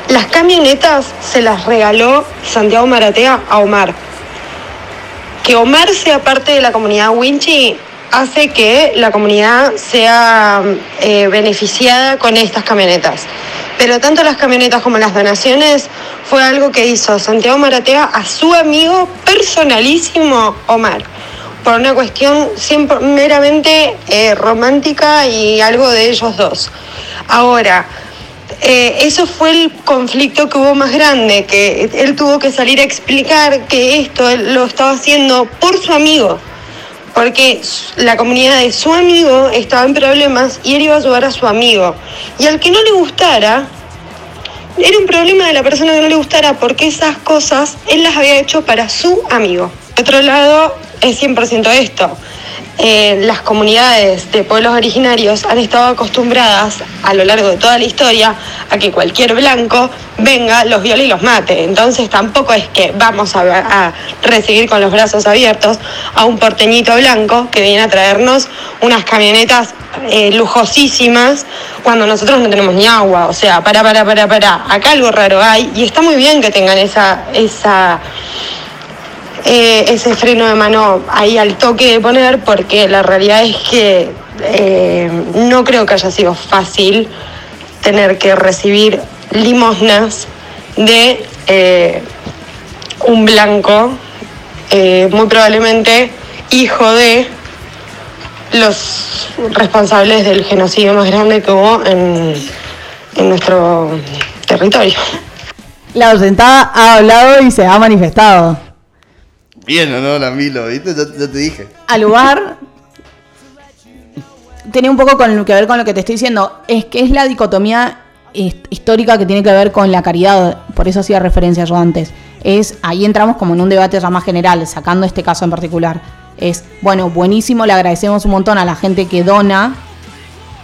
Las camionetas se las regaló Santiago Maratea a Omar. Que Omar sea parte de la comunidad Winchi hace que la comunidad sea eh, beneficiada con estas camionetas. Pero tanto las camionetas como las donaciones fue algo que hizo Santiago Maratea a su amigo personalísimo Omar, por una cuestión meramente eh, romántica y algo de ellos dos. Ahora, eh, eso fue el conflicto que hubo más grande, que él tuvo que salir a explicar que esto lo estaba haciendo por su amigo porque la comunidad de su amigo estaba en problemas y él iba a ayudar a su amigo. Y al que no le gustara, era un problema de la persona que no le gustara porque esas cosas él las había hecho para su amigo. De otro lado, es 100% esto. Eh, las comunidades de pueblos originarios han estado acostumbradas a lo largo de toda la historia a que cualquier blanco venga, los viole y los mate. Entonces tampoco es que vamos a, recibir con los brazos abiertos a un porteñito blanco que viene a traernos unas camionetas eh, lujosísimas cuando nosotros no tenemos ni agua. O sea, para, para, para, para. Acá algo raro hay y está muy bien que tengan esa, esa eh, ese freno de mano ahí al toque de poner porque la realidad es que eh, no creo que haya sido fácil tener que recibir limosnas de eh, un blanco, muy probablemente hijo de los responsables del genocidio más grande que hubo en, en nuestro territorio. La ausentada ha hablado y se ha manifestado. Bien o no, Milo, ¿viste? Ya, te dije. Al lugar. Tiene un poco con, que ver con lo que te estoy diciendo. Es que es la dicotomía histórica que tiene que ver con la caridad. Por eso hacía referencia yo antes. Es ahí entramos como en un debate ya más general, sacando este caso en particular. Es, bueno, buenísimo, le agradecemos un montón a la gente que dona,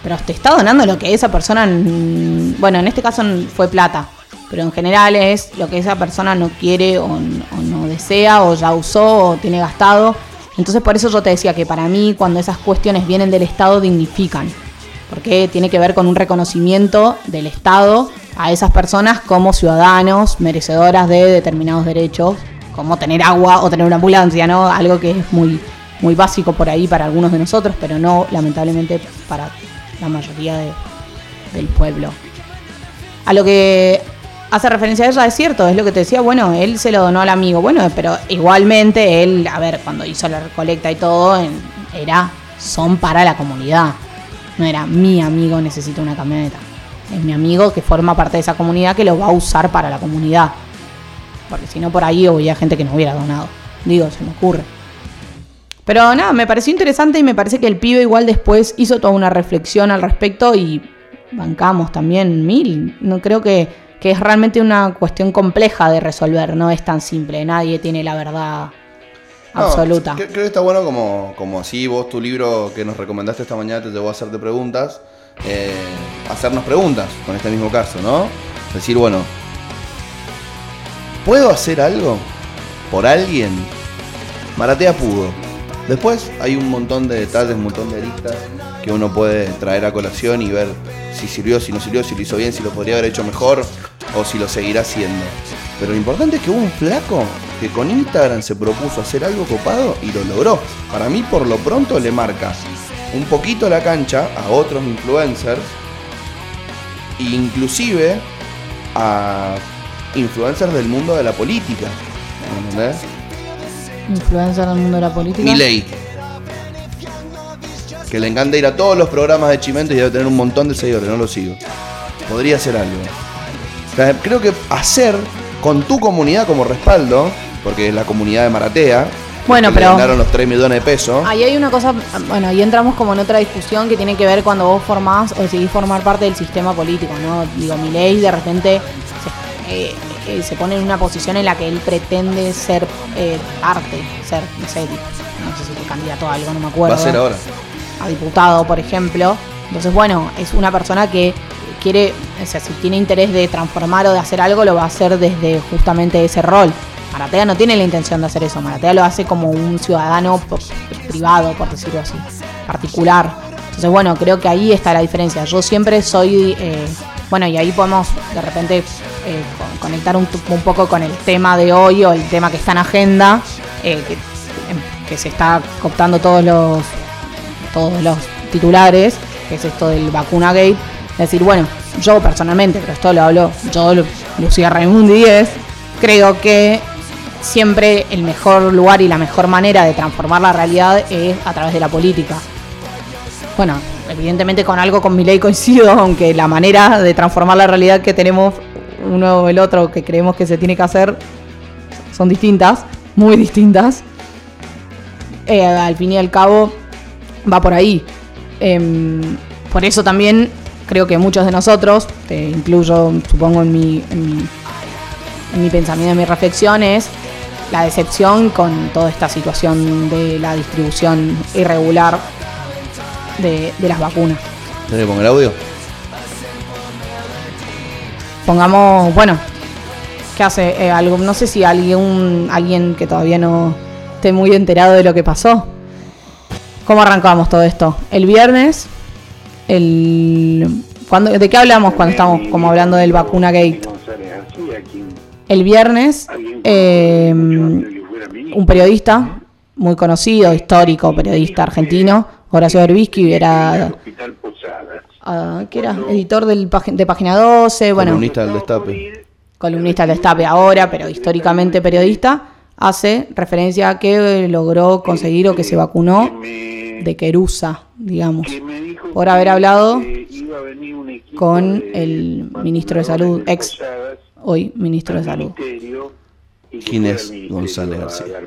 pero te está donando lo que esa persona, bueno, en este caso fue plata, pero en general es lo que esa persona no quiere o, no desea o ya usó o tiene gastado. Entonces por eso yo te decía que para mí cuando esas cuestiones vienen del Estado dignifican, porque tiene que ver con un reconocimiento del Estado a esas personas como ciudadanos merecedoras de determinados derechos, como tener agua o tener una ambulancia, ¿no? Algo que es muy, muy básico por ahí para algunos de nosotros, pero no lamentablemente para la mayoría del pueblo. A lo que hace referencia a ella, es cierto, es lo que te decía, bueno, él se lo donó al amigo, bueno, pero igualmente él, a ver, cuando hizo la recolecta y todo, era, son para la comunidad, no era mi amigo necesita una camioneta, es mi amigo que forma parte de esa comunidad que lo va a usar para la comunidad, porque si no por ahí hubiera gente que no hubiera donado, digo, se me ocurre. Pero nada, me pareció interesante y me parece que el pibe igual después hizo toda una reflexión al respecto y bancamos también mil. No creo que que es realmente una cuestión compleja de resolver, no es tan simple, nadie tiene la verdad absoluta. Creo, que está bueno como, como así vos tu libro que nos recomendaste esta mañana te llevó a hacerte preguntas, eh, hacernos preguntas con este mismo caso, ¿no? Decir, bueno, ¿puedo hacer algo por alguien? Maratea pudo. Después hay un montón de detalles, un montón de aristas que uno puede traer a colación y ver si sirvió, si no sirvió, si lo hizo bien, si lo podría haber hecho mejor o si lo seguirá haciendo. Pero lo importante es que hubo un flaco que con Instagram se propuso hacer algo copado y lo logró. Para mí, por lo pronto, le marca un poquito la cancha a otros influencers, inclusive a influencers del mundo de la política. ¿Entendés? Influencers del mundo de la política. ley que le encanta ir a todos los programas de Chimento y debe tener un montón de seguidores, no lo sigo. Podría ser algo. creo que hacer con tu comunidad como respaldo, porque es la comunidad de Maratea, bueno, pero. ganaron los 3 millones de pesos. Ahí hay una cosa. Bueno, ahí entramos como en otra discusión que tiene que ver cuando vos formás o decidís formar parte del sistema político, ¿no? Digo, mi ley de repente se, eh, eh, se pone en una posición en la que él pretende ser eh, parte, ser, no sé, no sé si candidato a algo, no me acuerdo. Va a ser ahora a diputado, por ejemplo. Entonces, bueno, es una persona que quiere, o sea, si tiene interés de transformar o de hacer algo, lo va a hacer desde justamente ese rol. Maratea no tiene la intención de hacer eso, Maratea lo hace como un ciudadano privado, por decirlo así, particular. Entonces, bueno, creo que ahí está la diferencia. Yo siempre soy, eh, bueno, y ahí podemos de repente eh, con- conectar un, un poco con el tema de hoy o el tema que está en agenda, eh, que, em, que se está cooptando todos los, todos los titulares, que es esto del vacuna gate. Decir, bueno, yo personalmente, pero esto lo hablo yo, Lu- Lucía Raimundi 10, creo que siempre el mejor lugar y la mejor manera de transformar la realidad es a través de la política. Bueno, evidentemente con algo con mi ley coincido, (laughs) aunque la manera de transformar la realidad que tenemos uno o el otro que creemos que se tiene que hacer son distintas, muy distintas. Eh, al fin y al cabo va por ahí. Em, por eso también creo que muchos de nosotros, te incluyo supongo en mi, en mi, en mi pensamiento, en mis reflexiones, la decepción con toda esta situación de la distribución irregular de, de las vacunas. ¿Tenés que poner audio? Pongamos, bueno, ¿qué hace? Eh, algo, no sé si alguien, alguien que todavía no esté muy enterado de lo que pasó. ¿Cómo arrancamos todo esto? El viernes, el, cuando, ¿de qué hablamos cuando estamos como hablando del vacuna gate? El viernes, eh, un periodista muy conocido, histórico, periodista argentino, Horacio Berbisky, era, ah, ¿qué era? Editor del, de Página 12, bueno, Columnista del Destape. columnista del Destape ahora, pero históricamente periodista, hace referencia a que logró conseguir o que se vacunó de Querusa, digamos, por haber hablado con el ministro de Salud, ex hoy ministro de Salud. ¿Quién es González García?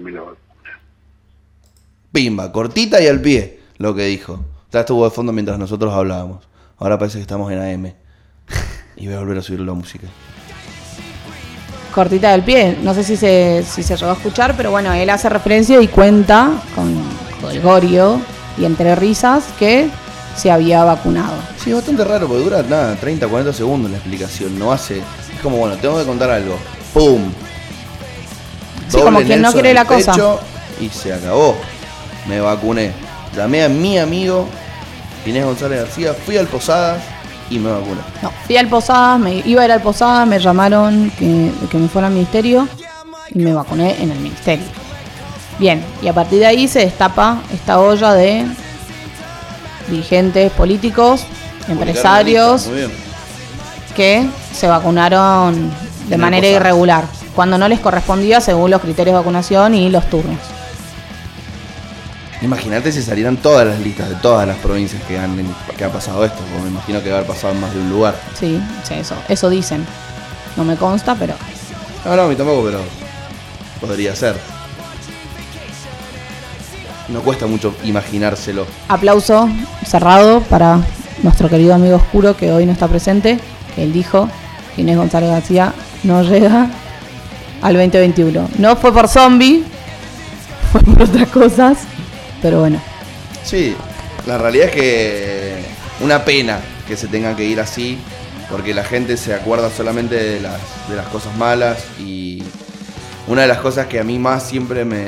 Pimba, cortita y al pie, lo que dijo. Ya estuvo de fondo mientras nosotros hablábamos. Ahora parece que estamos en AM. (laughs) Y voy a volver a subir la música. Cortita del pie, no sé si se, si se llegó a escuchar, pero bueno, él hace referencia y cuenta con Golgorio y entre risas que se había vacunado. Sí, es bastante raro porque dura nada, 30, 40 segundos la explicación. No hace. Es como, bueno, tengo que contar algo. ¡Pum! Sí, como quien no quiere la el cosa. Y se acabó. Me vacuné. Llamé a mi amigo Inés González García, fui al Posadas y me vacuné. No, fui al Posadas, me iba a ir al Posadas, me llamaron que, que me fuera al ministerio y me vacuné en el ministerio. Bien, y a partir de ahí se destapa esta olla de dirigentes políticos, empresarios que se vacunaron de manera irregular, cuando no les correspondía según los criterios de vacunación y los turnos. Imagínate si salieran todas las listas de todas las provincias que han que ha pasado esto, porque me imagino que va a haber pasado en más de un lugar. Sí, sí, eso, eso dicen. No me consta, pero No, no, a mí tampoco, pero podría ser. No cuesta mucho imaginárselo. aplauso cerrado para nuestro querido amigo oscuro que hoy no está presente. que Él dijo que Inés González García no llega al 2021. No fue por zombie, (laughs) fue por otras cosas, pero bueno. Sí, la realidad es que una pena que se tenga que ir así, porque la gente se acuerda solamente de las, de las cosas malas y una de las cosas que a mí más siempre me,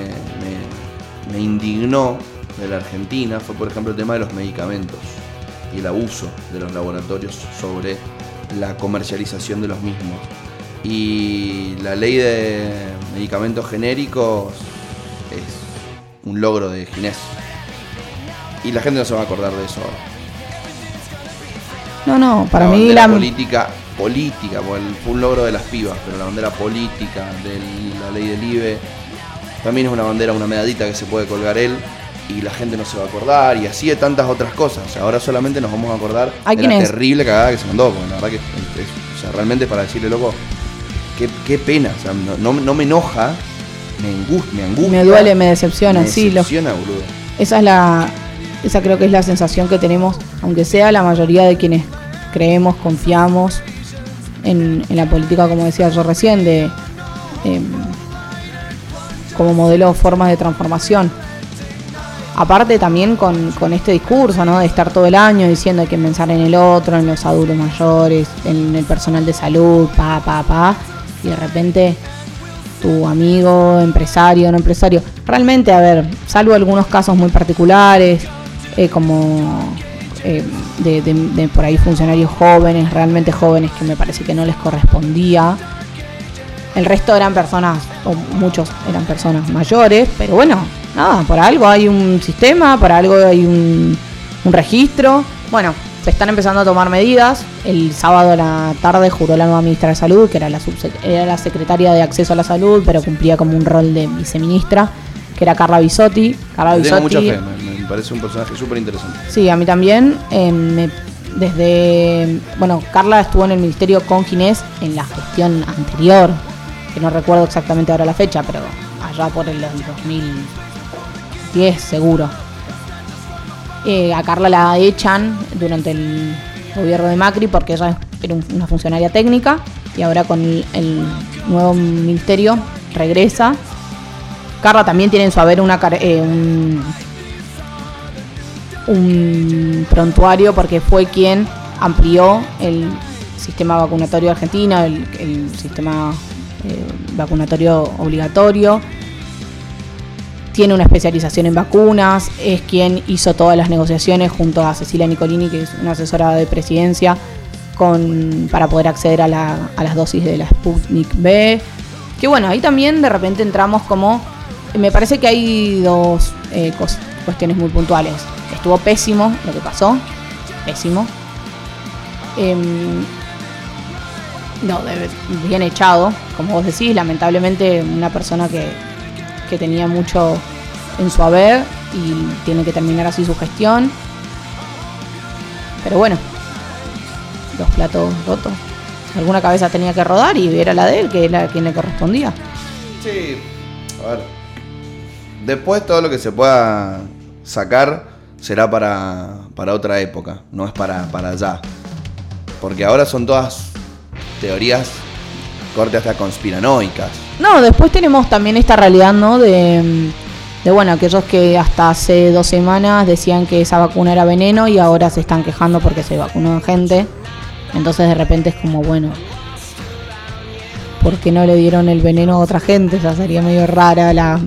me- indignó de la Argentina fue, por ejemplo, el tema de los medicamentos y el abuso de los laboratorios sobre la comercialización de los mismos. Y la ley de medicamentos genéricos un logro de Ginés. Y la gente no se va a acordar de eso ahora. No, no, para la mí la... política, política, fue un logro de las pibas, pero la bandera política de la ley del IBE también es una bandera, una medallita que se puede colgar él y la gente no se va a acordar y así de tantas otras cosas. Ahora solamente nos vamos a acordar ¿A de la es? terrible cagada que se mandó, porque la verdad que es- o sea, realmente para decirle loco, qué, qué pena, o sea, no, no- no me enoja, me angustia, me angustia. Me duele, me decepciona, me sí, lo- decepciona, boludo. Esa es la, esa creo que es la sensación que tenemos, aunque sea la mayoría de quienes creemos, confiamos en, en la política, como decía yo recién, de em, como modelo formas de transformación. Aparte también con, con este discurso, ¿no? De estar todo el año diciendo hay que pensar en el otro, en los adultos mayores, en el personal de salud, pa, pa, pa. Y de repente tu amigo, empresario, no empresario. Realmente, a ver, salvo algunos casos muy particulares, eh, como eh, de, de- por ahí funcionarios jóvenes, realmente jóvenes, que me parece que no les correspondía. El resto eran personas, o muchos eran personas mayores, pero bueno, nada, por algo hay un sistema, por algo hay un registro. Bueno, se están empezando a tomar medidas. El sábado a la tarde juró la nueva ministra de Salud, que era la, era la secretaria de Acceso a la Salud, pero cumplía como un rol de viceministra, que era Carla Bisotti. Carla tengo mucha Bisotti fe, me, me parece un personaje súper interesante. Sí, a mí también. eh, me- desde. Bueno, Carla estuvo en el ministerio con Ginés en la gestión anterior, que no recuerdo exactamente ahora la fecha, pero allá por el 2010 seguro. Eh, a Carla la echan durante el gobierno de Macri porque ella era un- una funcionaria técnica y ahora con el, nuevo ministerio regresa. Carla también tiene en su haber eh, un, un prontuario porque fue quien amplió el sistema vacunatorio argentino, el, el sistema eh, vacunatorio obligatorio. Tiene una especialización en vacunas, es quien hizo todas las negociaciones junto a Cecilia Nicolini, que es una asesora de presidencia, con, para poder acceder a, la- a las dosis de la Sputnik B. Que bueno, ahí también de repente entramos como... Me parece que hay dos eh, cuestiones muy puntuales. Estuvo pésimo lo que pasó, pésimo. Em, no, bien echado, como vos decís, lamentablemente una persona que, que tenía mucho en su haber y tiene que terminar así su gestión. Pero bueno, los platos rotos. Alguna cabeza tenía que rodar y era la de él, que era quien le correspondía. Sí, a ver. Después todo lo que se pueda sacar será para, para otra época, no es para, para allá. Porque ahora son todas teorías corte hasta conspiranoicas. No, después tenemos también esta realidad, ¿no? De, de, bueno, aquellos que hasta hace dos semanas decían que esa vacuna era veneno y ahora se están quejando porque se vacunó gente. Entonces de repente es como, bueno, ¿por qué no le dieron el veneno a otra gente? O sea, sería medio rara la,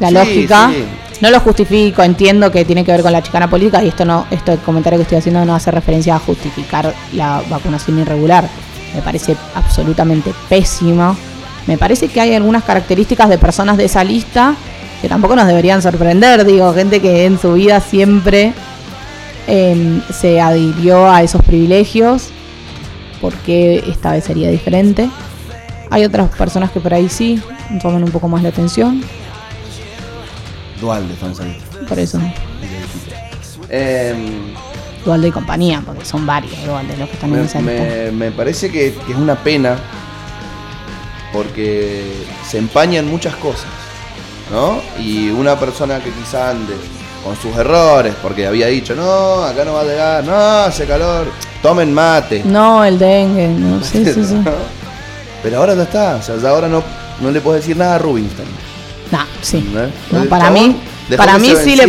la Sí, lógica. sí. No lo justifico, entiendo que tiene que ver con la chicana política y esto no, este comentario que estoy haciendo no hace referencia a justificar la vacunación irregular. Me parece absolutamente pésimo. Me parece que hay algunas características de personas de esa lista que tampoco nos deberían sorprender. Digo, gente que en su vida siempre eh, se adhirió a esos privilegios. porque esta vez sería diferente? Hay otras personas que por ahí sí toman un poco más la atención. Dual de. Por eso, Em, Dualde y compañía, porque son varios Dualde los que están en me, esa lista. me- me parece que, que es una pena porque se empañan muchas cosas, ¿no? Y una persona que quizá ande con sus errores, porque había dicho, no, acá no va a llegar, no, hace calor, tomen mate. No, el dengue, no, (laughs) sí, sí, sí. Pero ahora ya está, o sea, ya ahora no, no le puedo decir nada a Rubinstein. No, sí. No, para mí, para mí sí le.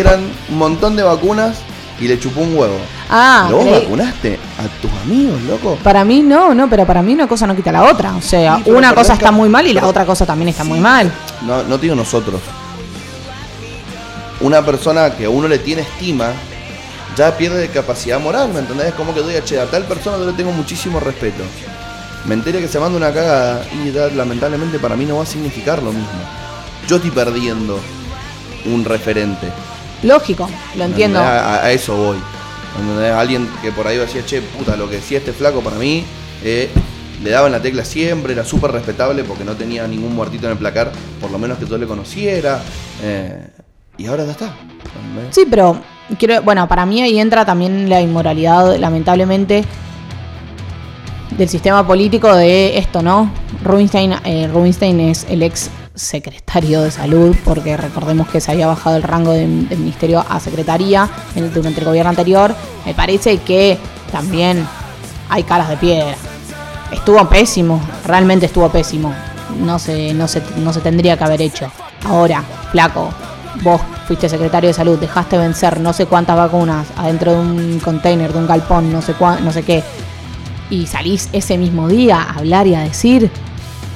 un montón de vacunas y le chupó un huevo. Ah, creí- vacunaste a tus amigos, loco. Para mí no, no, pero para mí una cosa no quita la otra. O sea, Sí, pero una cosa está muy mal y la pero- otra cosa también está muy mal. No, no digo nosotros. Una persona que a uno le tiene estima ya pierde capacidad moral, ¿me entendés? Es como que diga, che, a tal persona yo le tengo muchísimo respeto. Me entere que se manda una cagada y ya, lamentablemente para mí no va a significar lo mismo. Yo estoy perdiendo un referente. Lógico, lo entiendo. A, a eso voy. ¿Entendés? Alguien que por ahí decía, che, puta, lo que decía este flaco para mí, eh, le daban la tecla siempre, era súper respetable porque no tenía ningún muertito en el placar, por lo menos que yo le conociera. eh, y ahora ya está. Sí, pero quiero, bueno, para mí ahí entra también la inmoralidad, lamentablemente, del sistema político de esto, ¿no? Rubinstein, eh, Rubinstein es el ex secretario de salud, porque recordemos que se había bajado el rango de- del ministerio a secretaría durante el gobierno anterior. Me parece que también hay caras de piedra. Estuvo pésimo, realmente estuvo pésimo. No se, no se, no se tendría que haber hecho. Ahora, flaco, vos fuiste secretario de salud, dejaste vencer no sé cuántas vacunas adentro de un container, de un galpón, no sé cuá- no sé qué, y salís ese mismo día a hablar y a decir,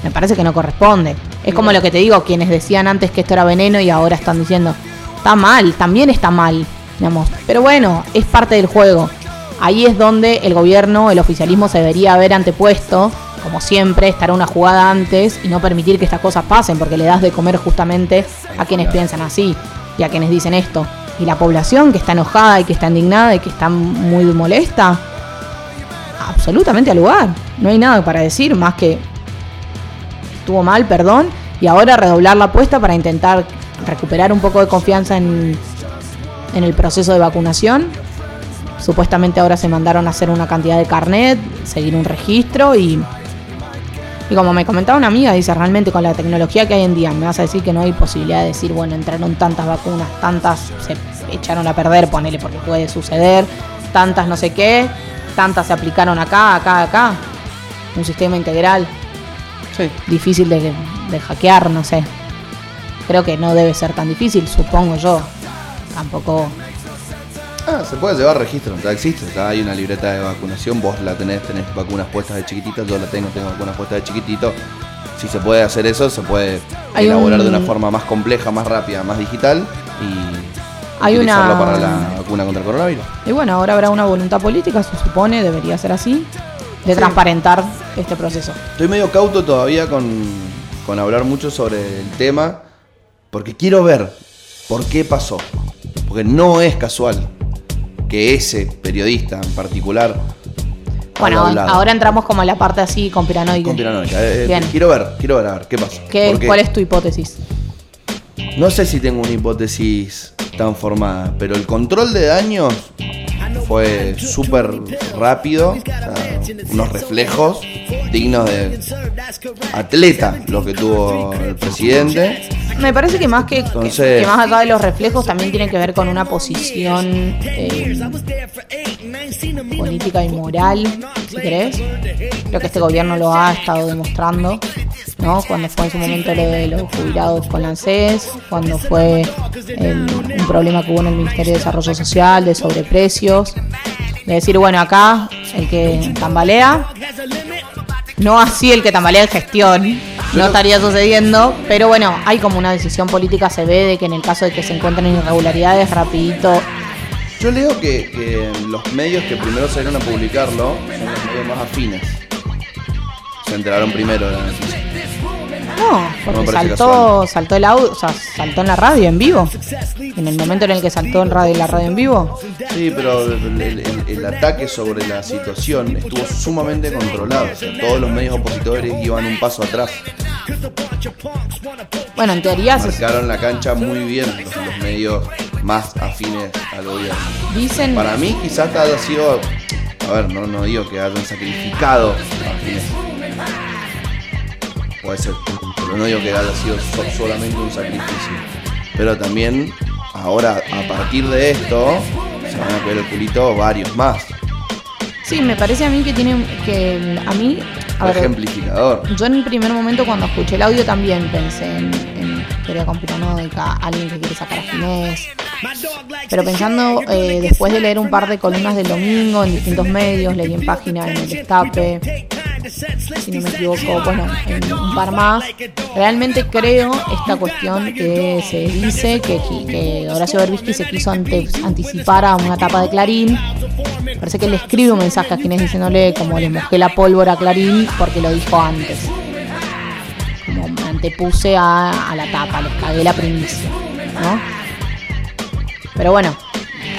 Me parece que no corresponde. Es como lo que te digo, quienes decían antes que esto era veneno y ahora están diciendo, está mal, también está mal, digamos. Pero bueno, es parte del juego. Ahí es donde el gobierno, el oficialismo se debería haber antepuesto, como siempre, estar una jugada antes y no permitir que estas cosas pasen, porque le das de comer justamente a quienes piensan así y a quienes dicen esto. Y la población que está enojada y que está indignada y que está muy molesta, absolutamente al lugar. No hay nada para decir más que estuvo mal, perdón, y ahora redoblar la apuesta para intentar recuperar un poco de confianza en, en el proceso de vacunación. Supuestamente ahora se mandaron a hacer una cantidad de carnet, seguir un registro y, y como me comentaba una amiga, dice, realmente con la tecnología que hay en día, me vas a decir que no hay posibilidad de decir, bueno, entraron tantas vacunas, tantas se echaron a perder, ponele porque puede suceder, tantas no sé qué, tantas se aplicaron acá, acá, acá. Un sistema integral. Sí. Difícil de, de hackear, no sé. Creo que no debe ser tan difícil, supongo yo. Tampoco. Ah, se puede llevar registro, ya existe, ya hay una libreta de vacunación, vos la tenés, tenés vacunas puestas de chiquitito, yo la tengo, tengo vacunas puestas de chiquitito. Si se puede hacer eso, se puede Hay elaborar un- de una forma más compleja, más rápida, más digital y Hay utilizarlo una- para la vacuna contra el coronavirus. Y bueno, ahora habrá una voluntad política, se supone, debería ser así, de Sí. transparentar este proceso. Estoy medio cauto todavía con, con hablar mucho sobre el tema, porque quiero ver por qué pasó. Porque no es casual que ese periodista en particular. Bueno, ahora entramos como en la parte así conspiranoica. Conspiranoica. Eh, eh, Bien. quiero ver, quiero ver, a ver, ¿qué pasa? ¿Qué- Porque ¿Cuál es tu hipótesis? No sé si tengo una hipótesis tan formada, pero el control de daños fue súper rápido, o unos reflejos dignos de atleta lo que tuvo el presidente. Me parece que más que, que- Entonces- que más allá de los reflejos también tiene que ver con una posición eh, política y moral, si querés. Creo que este gobierno lo ha estado demostrando, ¿no? Cuando fue en su momento lo de los jubilados con la ANSES, cuando fue el- un problema que hubo en el Ministerio de Desarrollo Social, de sobreprecios, de decir, bueno, acá el que tambalea, no así el que tambalea en gestión, no estaría sucediendo, pero bueno, hay como una decisión política, se ve de que en el caso de que se encuentren irregularidades, rapidito Yo leo que, que los medios que primero salieron a publicarlo son los medios más afines. Se enteraron primero de la noticia. No, porque saltó, saltó el audio, o sea, saltó en la radio en vivo. En el momento en el que saltó en radio, la radio en vivo. Sí, pero el, el- el- el ataque sobre la situación estuvo sumamente controlado. O sea, todos los medios opositores iban un paso atrás. Bueno, en teoría Marcaron la cancha muy bien los, los medios más afines al gobierno. dicen, Para mí quizás haya sido, a ver, no, no digo que hayan sacrificado a. Puede ser, pero no digo que haya sido so- solamente un sacrificio. Pero también, ahora, a partir de esto, se van a ver el culito varios más. sí, me parece a mí que tiene que a mí a ver, Ejemplificador. Yo en el primer momento cuando escuché el audio también pensé en, en teoría conspiranoica, alguien que quiere sacar a Ginés. Pero pensando, eh, después de leer un par de columnas del domingo en distintos medios, leí en página en el destape, si no me equivoco, bueno, en un par más, realmente creo esta cuestión que se dice que, que Horacio Berbisky se quiso ante- anticipar a una etapa de Clarín. Parece que le escribe un mensaje a Ginés diciéndole como le mojé la pólvora a Clarín porque lo dijo antes. Como me antepuse a, a la tapa, les cagué la primicia, ¿no? Pero bueno,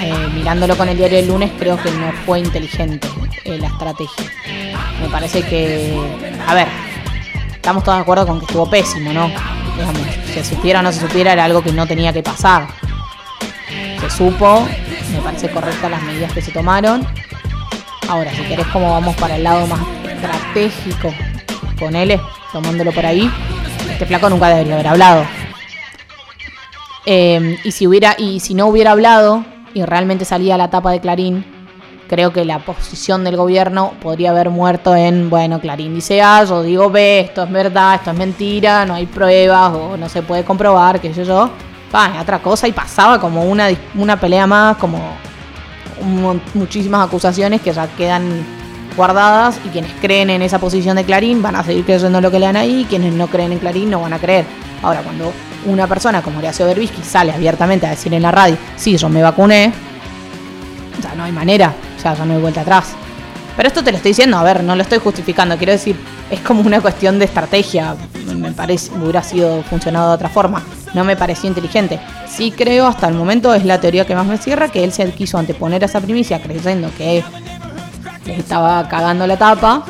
eh, mirándolo con el diario del lunes, creo que no fue inteligente eh, la estrategia. Me parece que, a ver, estamos todos de acuerdo con que estuvo pésimo, ¿no? Digamos, se supiera o no se supiera era algo que no tenía que pasar. Se supo, me parece correcta las medidas que se tomaron. Ahora, si querés como vamos para el lado más estratégico, ponele, tomándolo por ahí, este flaco nunca debería haber hablado. Eh, y si hubiera, y si no hubiera hablado y realmente salía a la tapa de Clarín, creo que la posición del gobierno podría haber muerto en, bueno, Clarín dice A, yo digo B, esto es verdad, esto es mentira, no hay pruebas o no se puede comprobar, qué sé yo. Va, otra cosa y pasaba como una, una pelea más, como muchísimas acusaciones que ya quedan guardadas y quienes creen en esa posición de Clarín van a seguir creyendo lo que lean ahí y quienes no creen en Clarín no van a creer. Ahora, cuando una persona como Horacio Berbisky sale abiertamente a decir en la radio, sí, yo me vacuné, ya no hay manera, ya, ya no hay vuelta atrás. Pero esto te lo estoy diciendo, a ver, no lo estoy justificando, quiero decir, es como una cuestión de estrategia, me parece, hubiera sido funcionado de otra forma, no me pareció inteligente. Sí creo, hasta el momento es la teoría que más me cierra, que él se quiso anteponer a esa primicia creyendo que les estaba cagando la tapa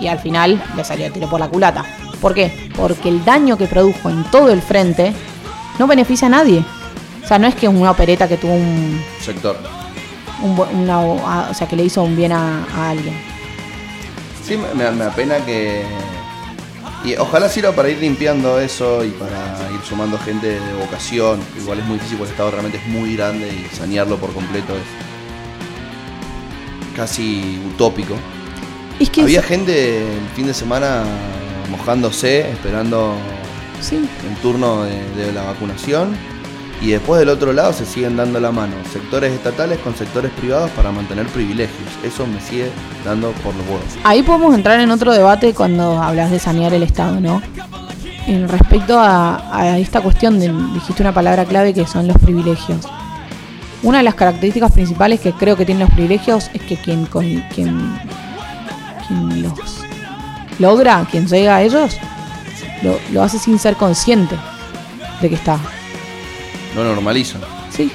y al final le salió el tiro por la culata. ¿Por qué? Porque el daño que produjo en todo el frente no beneficia a nadie. O sea, no es que una opereta que tuvo un, Sector. un una- o sea, que le hizo un bien a, a alguien. Sí, me, me- me apena que. Y ojalá sirva para ir limpiando eso y para ir sumando gente de vocación. Igual es muy difícil porque el Estado realmente es muy grande y sanearlo por completo es casi utópico. Es que Había es- gente el fin de semana mojándose, esperando sí, el turno de, de la vacunación. Y después del otro lado se siguen dando la mano sectores estatales con sectores privados para mantener privilegios. Eso me sigue dando por los huevos. Ahí podemos entrar en otro debate cuando hablas de sanear el Estado, ¿no? En respecto a, a esta cuestión, de, dijiste una palabra clave que son los privilegios. Una de las características principales que creo que tienen los privilegios es que quien, con, quien, quien los logra, quien llega a ellos, lo, lo hace sin ser consciente de que está. No normalizan. Sí.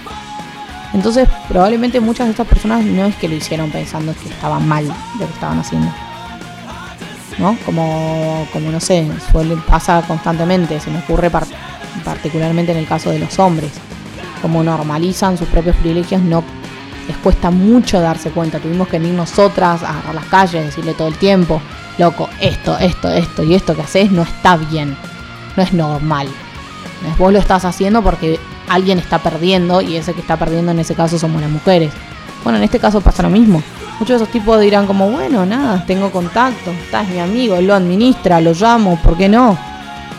Entonces, probablemente muchas de estas personas no es que lo hicieron pensando que estaban mal lo que estaban haciendo. ¿No? Como, como no sé, suele, pasa constantemente, se me ocurre par- particularmente en el caso de los hombres. Como normalizan sus propios privilegios, no les cuesta mucho darse cuenta. Tuvimos que venir nosotras a agarrar las calles, decirle todo el tiempo, loco, esto, esto, esto y esto que haces no está bien, no es normal. Vos lo estás haciendo porque alguien está perdiendo y ese que está perdiendo en ese caso somos las mujeres. Bueno, en este caso pasa lo mismo. Muchos de esos tipos dirán como, bueno, nada, tengo contacto, estás mi amigo, lo administra, lo llamo, ¿por qué no?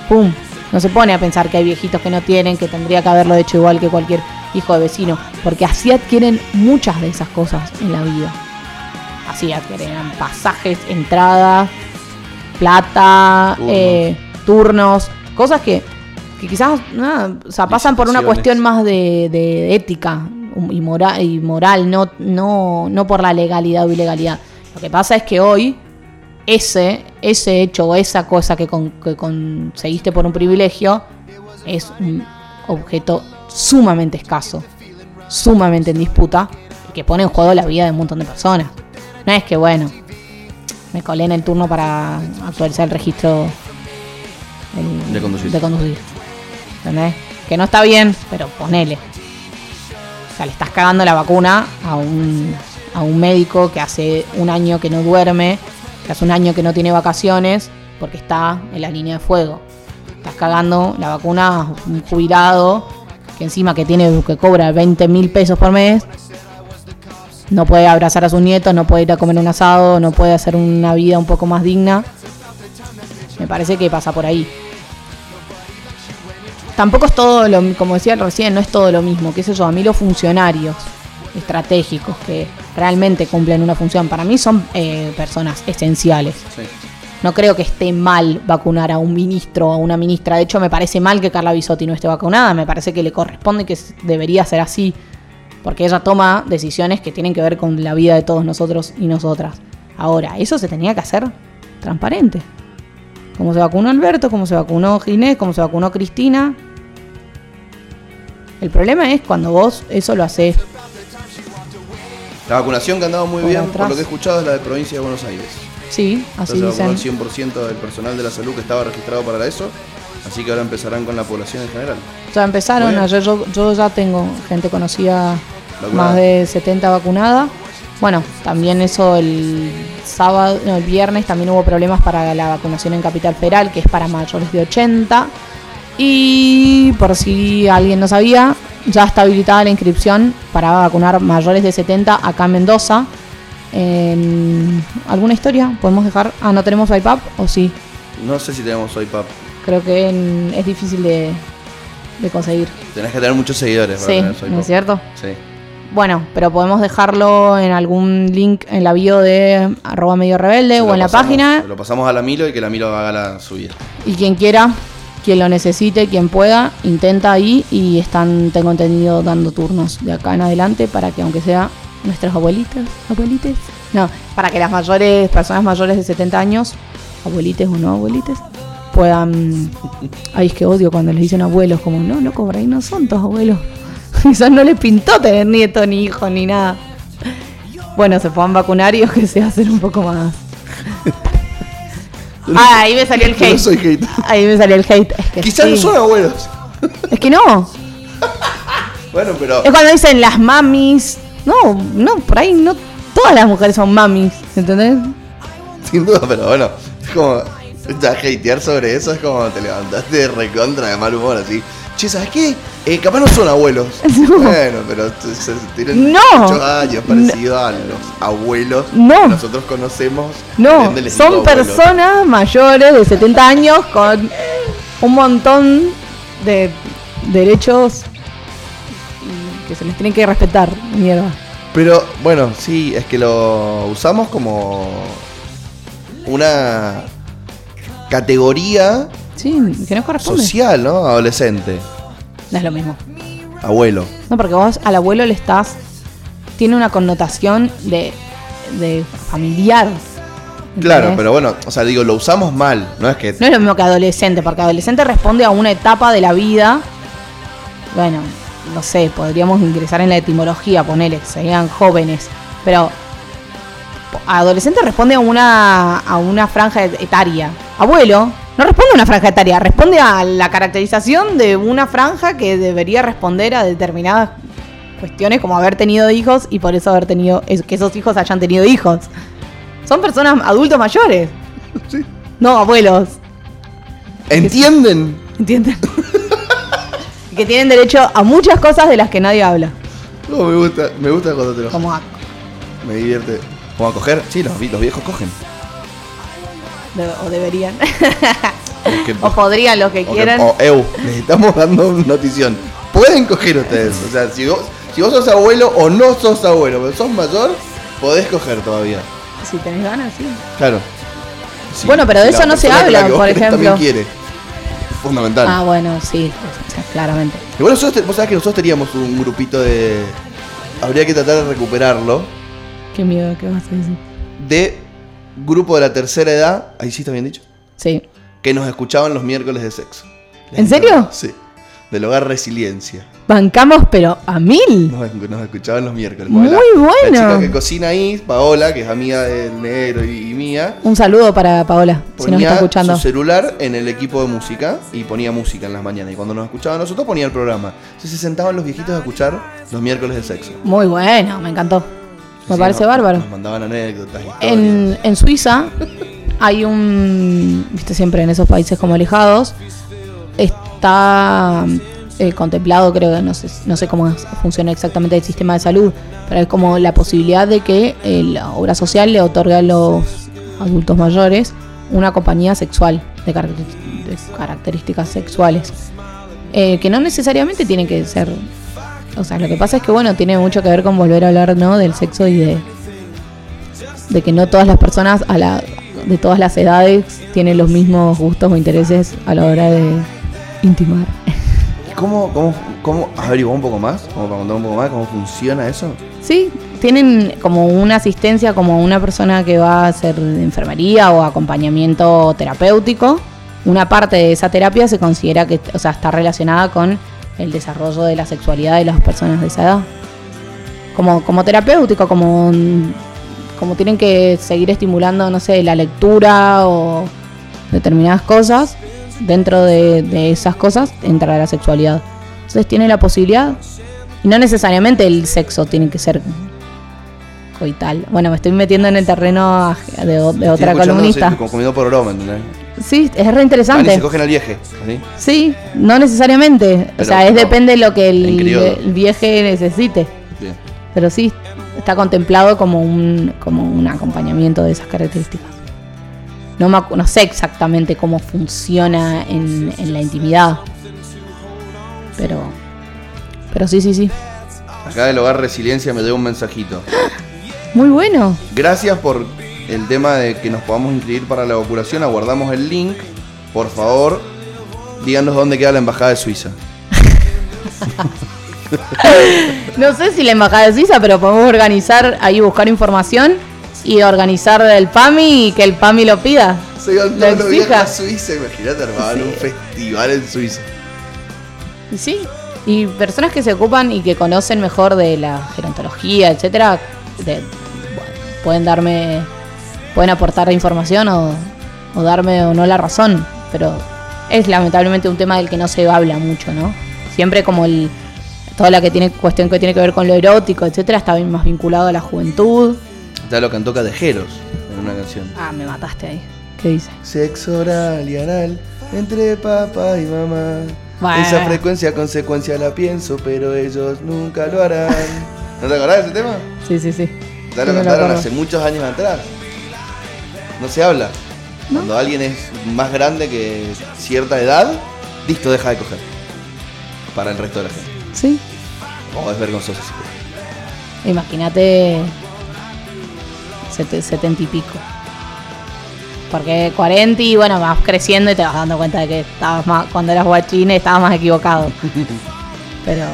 Pum. No se pone a pensar que hay viejitos que no tienen, que tendría que haberlo hecho igual que cualquier hijo de vecino, porque así adquieren muchas de esas cosas en la vida. Así adquieren pasajes, entradas, plata, Turnos. eh, turnos, cosas que, que quizás nada, o sea, pasan por una cuestión más de, de ética y moral, y moral no, no, no por la legalidad o ilegalidad. Lo que pasa es que hoy ese, ese hecho o esa cosa que, con- que conseguiste por un privilegio es un objeto sumamente escaso, sumamente en disputa y que pone en juego la vida de un montón de personas. No es que, bueno, me colé en el turno para actualizar el registro el- De conducir. de conducir. ¿Entendés? Que no está bien, pero ponele. O sea, le estás cagando la vacuna a un, a un médico que hace un año que no duerme, que hace un año que no tiene vacaciones, porque está en la línea de fuego. Estás cagando la vacuna a un jubilado que encima que tiene que cobra 20 mil pesos por mes, no puede abrazar a sus nietos, no puede ir a comer un asado, no puede hacer una vida un poco más digna. Me parece que pasa por ahí. Tampoco es todo lo, como decía recién, no es todo lo mismo, qué sé yo, a mí los funcionarios estratégicos que realmente cumplen una función, para mí son eh, personas esenciales. Sí. No creo que esté mal vacunar a un ministro o a una ministra. De hecho, me parece mal que Carla Bisotti no esté vacunada. Me parece que le corresponde y que debería ser así. Porque ella toma decisiones que tienen que ver con la vida de todos nosotros y nosotras. Ahora, eso se tenía que hacer transparente. Como se vacunó Alberto, como se vacunó Ginés, como se vacunó Cristina. El problema es cuando vos eso lo haces. La vacunación que ha andado muy Por bien, atrás. por lo que he escuchado, es la de provincia de Buenos Aires. Sí, así Entonces vacunó dicen. el 100% del personal de la salud que estaba registrado para eso. Así que ahora empezarán con la población en general. Ya empezaron, ayer yo, yo ya tengo gente conocida Vacunada. más de 70 vacunada. Bueno, también eso el sábado, no, el viernes también hubo problemas para la vacunación en Capital Federal, que es para mayores de 80. Y por si alguien no sabía, ya está habilitada la inscripción para vacunar mayores de 70 acá en Mendoza. En ¿Alguna historia? ¿Podemos dejar? Ah, ¿no tenemos iPad o sí? No sé si tenemos PAP. Creo que en- es difícil de, de conseguir. Tenés que tener muchos seguidores para Sí, tener ¿no es cierto? Sí. bueno, pero podemos dejarlo en algún link en la bio de arroba medio rebelde Se o en la página. Lo pasamos a la Milo y que la Milo haga la subida. Y quien quiera, quien lo necesite, quien pueda, intenta ahí y están, tengo entendido, dando turnos de acá en adelante para que aunque sea nuestras abuelitas, abuelites, no, para que las mayores, personas mayores de 70 años, abuelites o no abuelites, puedan... Ay, es que odio cuando les dicen abuelos, como, no, loco, por ahí no son tus abuelos. (laughs) Quizás no les pintó tener nieto, ni hijo, ni nada. Bueno, se puedan vacunar y (laughs) que se hacen un poco más. (laughs) Ah, ahí me salió el Yo no hate. soy hater. Ahí me salió el hate. Es que Quizás sí. no son abuelos. Es que no. Bueno, pero. Es cuando dicen las mamis. No, no, por ahí no. Todas las mujeres son mamis, ¿entendés? Sin duda, pero bueno. Es como. (laughs) Ya hatear sobre eso es como te levantaste de recontra de mal humor así. Che, ¿sabes qué? Eh, capaz no son abuelos. (laughs) Bueno, pero se- tienen No. muchos años parecidos a los abuelos No. que nosotros conocemos. No, son abuelos. personas mayores de 70 años con un montón de derechos que se les tienen que respetar, mierda. Pero bueno, sí, es que lo usamos como una categoría Sí, que no corresponde. social, ¿no? Adolescente, No es lo mismo. abuelo. No, porque vos al abuelo le estás. Tiene una connotación de, de familiar. Claro, pero bueno, o sea, digo, lo usamos mal, no es que No es lo mismo que adolescente, porque adolescente responde a una etapa de la vida. Bueno, no sé, podríamos ingresar en la etimología, ponele, que serían jóvenes. Pero adolescente responde a una, a una franja et- etaria. Abuelo no responde a una franja etaria, responde a la caracterización de una franja que debería responder a determinadas cuestiones como haber tenido hijos y por eso haber tenido que esos hijos hayan tenido hijos. Son personas adultos mayores. No, abuelos. ¿Entienden? ¿Entienden? (laughs) Que tienen derecho a muchas cosas de las que nadie habla. No, me gusta, me gusta cuando te lo Como a- me divierte. ¿Cómo a coger? Sí, los viejos cogen. De- o deberían. Es que- (laughs) o podrían los que o que- quieran. o, eu, les estamos dando notición. Pueden coger ustedes. O sea, si vos, si vos sos abuelo o no sos abuelo, pero sos mayor, podés coger todavía. Si tenés ganas, sí. Claro. Sí, Bueno, pero de eso no se habla, por (laughs) ejemplo. También quiere. Fundamental. Ah, bueno, sí, o claramente. Nosotros, te- vos sabés que nosotros teníamos un grupito de. Habría que tratar de recuperarlo. Qué miedo, ¿qué vas a decir? De grupo de la tercera edad. Ahí sí está bien dicho. Sí. Que nos escuchaban los miércoles de sexo. ¿En serio? Sí. Del hogar Resiliencia. Bancamos, pero a mil. Nos, nos escuchaban los miércoles. Muy bueno. La chica que cocina ahí, Paola, que es amiga del negro y, y mía, Un saludo para Paola, si nos está escuchando. su celular en el equipo de música y ponía música en las mañanas. Y cuando nos escuchaba a nosotros ponía el programa. Entonces se sentaban los viejitos a escuchar los miércoles de sexo. Muy bueno, me encantó. Me Sí, parece bárbaro. Nos mandaban anécdotas, historias. En, en Suiza hay un, viste siempre en esos países como alejados, está eh, contemplado, creo que no sé, no sé cómo funciona exactamente el sistema de salud, pero es como la posibilidad de que eh, la obra social le otorgue a los adultos mayores una compañía sexual de características sexuales. Eh, que no necesariamente tiene que ser... O sea, lo que pasa es que, bueno, tiene mucho que ver con volver a hablar, ¿no? Del sexo y de, de que no todas las personas a la, de todas las edades tienen los mismos gustos o intereses a la hora de intimar. ¿Y ¿Cómo, cómo, cómo averiguar un poco más? Como para contar un poco más cómo funciona eso. Sí, tienen como una asistencia como una persona que va a hacer enfermería o acompañamiento terapéutico. Una parte de esa terapia se considera que o sea, está relacionada con el desarrollo de la sexualidad de las personas de esa edad. Como, como terapéutico, como, como tienen que seguir estimulando, no sé, la lectura o determinadas cosas, dentro de, de esas cosas entra la sexualidad. Entonces tiene la posibilidad, y no necesariamente el sexo tiene que ser coital. Bueno, me estoy metiendo en el terreno de, otra columnista. comido por broma, ¿entendés? Sí, es re Van y interesante. se cogen al vieje. ¿sí? Sí, no necesariamente. o sea, es no, depende de lo que el, vieje necesite. Bien. Pero sí, está contemplado como un, como un acompañamiento de esas características. No, me no sé exactamente cómo funciona en, en la intimidad. Pero, pero sí, sí, sí. Acá del Hogar Resiliencia me dio un mensajito. (gasps) Muy bueno. Gracias por el tema de que nos podamos inscribir para la vacunación. Aguardamos el link. Por favor, díganos dónde queda la Embajada de Suiza. No sé si la embajada de Suiza, pero podemos organizar ahí, buscar información y organizar el PAMI y que el PAMI lo pida. Se iban Lo a Suiza. Imagínate, armaban un festival en Suiza. Y Sí. Y personas que se ocupan y que conocen mejor de la gerontología, etcétera, de- bueno, pueden darme, pueden aportar información o, o darme o no la razón, pero es lamentablemente un tema del que no se habla mucho, ¿no? Siempre como el toda la que tiene cuestión que tiene que ver con lo erótico, etcétera, está bien más vinculado a la juventud. Ya lo cantó Cadejeros en una canción. Ah, me mataste ahí. ¿Qué dice? Sexo oral y anal entre papá y mamá. Bueno. Esa frecuencia consecuencia la pienso, pero ellos nunca lo harán. (laughs) ¿No te acordás de ese tema? Sí, sí, sí. Ya lo Sí, cantaron hace muchos años atrás. No se habla. Cuando alguien es más grande que cierta edad, listo, deja de coger. Para el resto de la gente. Sí. Oh, es vergonzoso. Imagínate sete- setenta y pico. Porque 40 y bueno, vas creciendo y te vas dando cuenta de que estabas más, cuando eras guachín estabas más equivocado. (laughs) Pero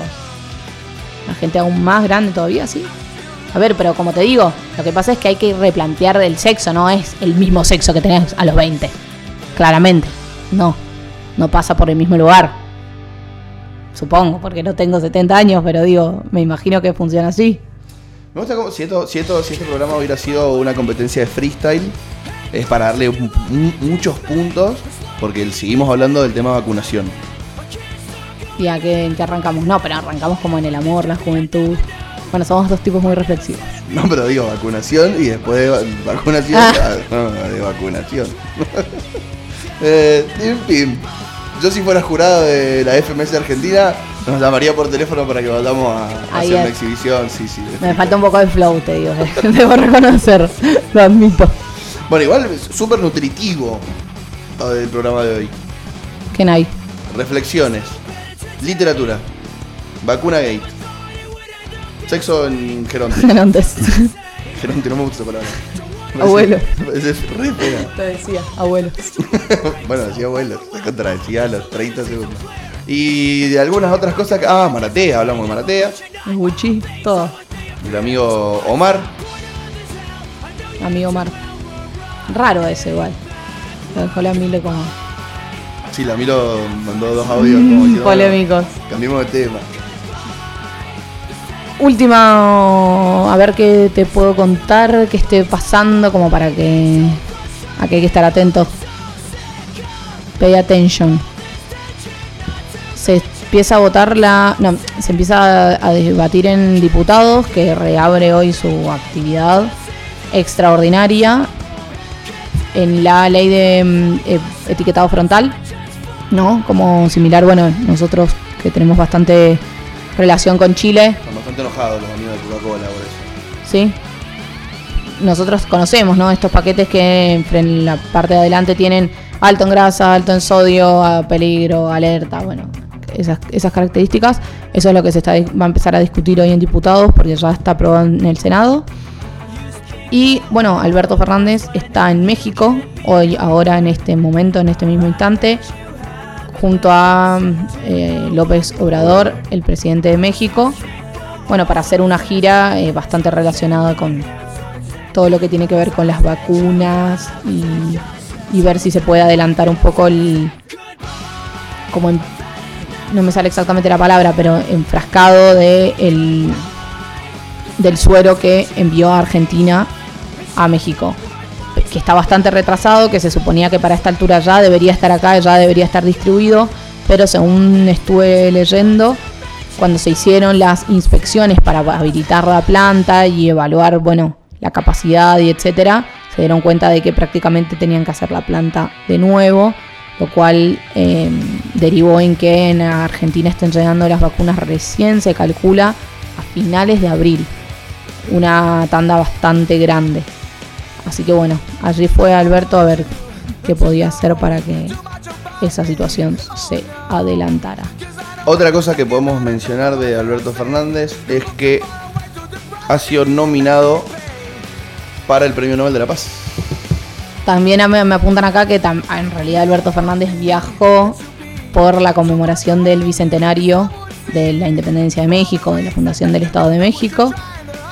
la gente aún más grande todavía, sí. A ver, pero como te digo, lo que pasa es que hay que replantear el sexo, no es el mismo sexo que tenés a los 20. Claramente. No. No pasa por el mismo lugar. Supongo, porque no tengo 70 años, pero digo, me imagino que funciona así. Me gusta como si, esto- si, esto- si este programa hubiera sido una competencia de freestyle, es para darle muchos puntos, porque seguimos hablando del tema vacunación. ¿Y a qué, en qué arrancamos? No, pero arrancamos como en el amor, la juventud. Bueno, somos dos tipos muy reflexivos. No, pero digo vacunación y después de va- vacunación, Ah. no, de vacunación. (laughs) eh, en fin, yo si fuera jurado de la FMS Argentina, nos llamaría por teléfono para que vayamos a, hacer una exhibición. Sí, sí. Me falta un poco de flow, te digo. (laughs) Debo reconocer, lo admito. Bueno, igual es súper nutritivo del programa de hoy. ¿Qué hay? Reflexiones, literatura, vacuna gay, sexo en geronte. Antes. (laughs) geronte, no me gusta esa palabra. Abuelo. Ese es re fea. Te decía, abuelo. (laughs) bueno, decía abuelo, se contradecía a los 30 segundos. Y de algunas otras cosas que. Ah, Maratea, hablamos de Maratea. Gucci, todo. El amigo Omar. Amigo Mar. Raro ese igual. Lo dejó la Mile como Sí, la Milo mandó dos audios como (laughs) diciendo, polémicos. Cambiemos de tema. Última, a ver qué te puedo contar, qué esté pasando, como para que. A que hay que estar atento. Pay attention. Se empieza a votar la. No, se empieza a, debatir en diputados, que reabre hoy su actividad extraordinaria en la ley de mm, eh, etiquetado frontal, ¿no? Como similar, bueno, nosotros que tenemos bastante relación con Chile, bastante enojados los amigos de Coca-Cola por eso. ¿sí? Nosotros conocemos, ¿no? Estos paquetes que en la parte de adelante tienen alto en grasa, alto en sodio, peligro, alerta, bueno, esas, esas características. Eso es lo que se está, va a empezar a discutir hoy en diputados porque ya está aprobado en el Senado. Y bueno, Alberto Fernández está en México, hoy, ahora, en este momento, en este mismo instante, junto a eh, López Obrador, el presidente de México, bueno, para hacer una gira eh, bastante relacionada con todo lo que tiene que ver con las vacunas y, ver si se puede adelantar un poco el, como en- no me sale exactamente la palabra, pero enfrascado de el, del suero que envió a Argentina a México, que está bastante retrasado, que se suponía que para esta altura ya debería estar acá, ya debería estar distribuido, pero según estuve leyendo, cuando se hicieron las inspecciones para habilitar la planta y evaluar, bueno, la capacidad y etcétera, se dieron cuenta de que prácticamente tenían que hacer la planta de nuevo, lo cual eh, derivó en que en Argentina estén llegando las vacunas recién, se calcula, a finales de abril. Una tanda bastante grande. Así que bueno, allí fue Alberto a ver qué podía hacer para que esa situación se adelantara. Otra cosa que podemos mencionar de Alberto Fernández es que ha sido nominado para el Premio Nobel de la Paz. También me, me apuntan acá que tam- en realidad Alberto Fernández viajó por la conmemoración del bicentenario de la independencia de México, de la fundación del Estado de México.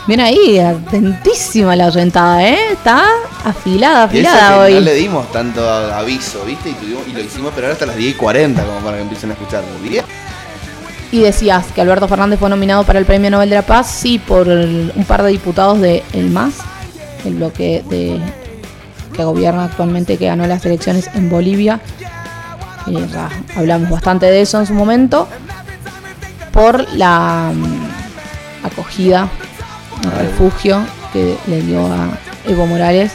Bien ahí, atentísima la oyentada, ¿eh? Está afilada, afilada hoy. no le dimos tanto aviso, ¿viste? Y, tuvimos- y lo hicimos esperar hasta las 10 y 40 como para que empiecen a escucharlo. Y decías que Alberto Fernández fue nominado para el Premio Nobel de la Paz, sí, por un par de diputados de El MAS, el bloque de, que gobierna actualmente, que ganó las elecciones en Bolivia. Hablamos bastante de eso en su momento. Por la mm, acogida, el refugio que le dio a Evo Morales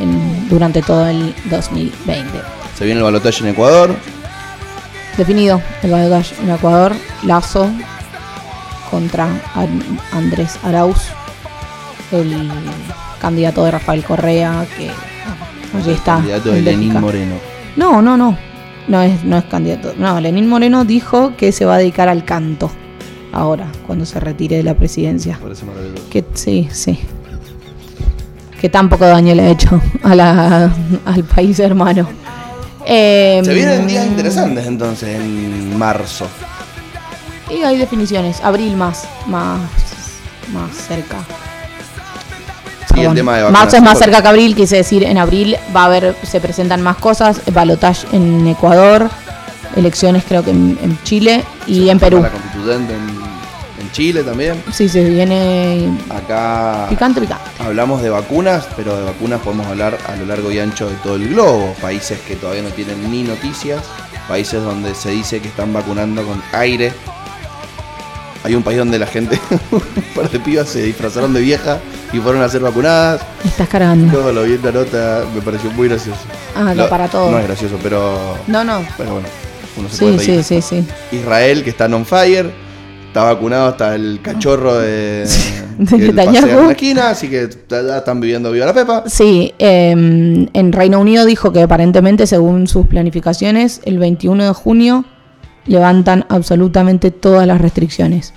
en- durante todo el 2020 Se viene el balotaje en Ecuador. Definido el balotaje en Ecuador, Lazo contra An- Andrés Arauz, el candidato de Rafael Correa, que ah, allí está. Candidato de en Lenín. Moreno. No, no, no. No es, no es candidato. No, Lenín Moreno dijo que se va a dedicar al canto ahora, cuando se retire de la presidencia. Parece maravilloso. Que sí, sí. Que tan poco daño le ha hecho a la, al país hermano. Eh, Se vienen días interesantes entonces en marzo. Y hay definiciones. Abril más, más, más cerca. Y el tema de Marzo es más cerca que abril, quise decir, en abril va a haber, se presentan más cosas, balotage en Ecuador, elecciones creo que en, en Chile y en Perú. La constituyente en, en Chile también. Sí, se viene Acá picante, picante. hablamos de vacunas, pero de vacunas podemos hablar a lo largo y ancho de todo el globo. Países que todavía no tienen ni noticias, países donde se dice que están vacunando con aire. Hay un país donde la gente, (laughs) un par de pibas se disfrazaron de vieja y fueron a ser vacunadas. Estás cargando. Todo lo vi en la nota, me pareció muy gracioso. Ah, Lo- no, para todo. No es gracioso, pero, No, no. pero bueno, uno se puede Sí, reír. sí, sí, sí. Israel, que está on fire. Está vacunado hasta el cachorro de, (laughs) De la esquina, así que ya están viviendo viva la pepa. Sí, eh, en Reino Unido dijo que aparentemente, según sus planificaciones, el 21 de junio levantan absolutamente todas las restricciones.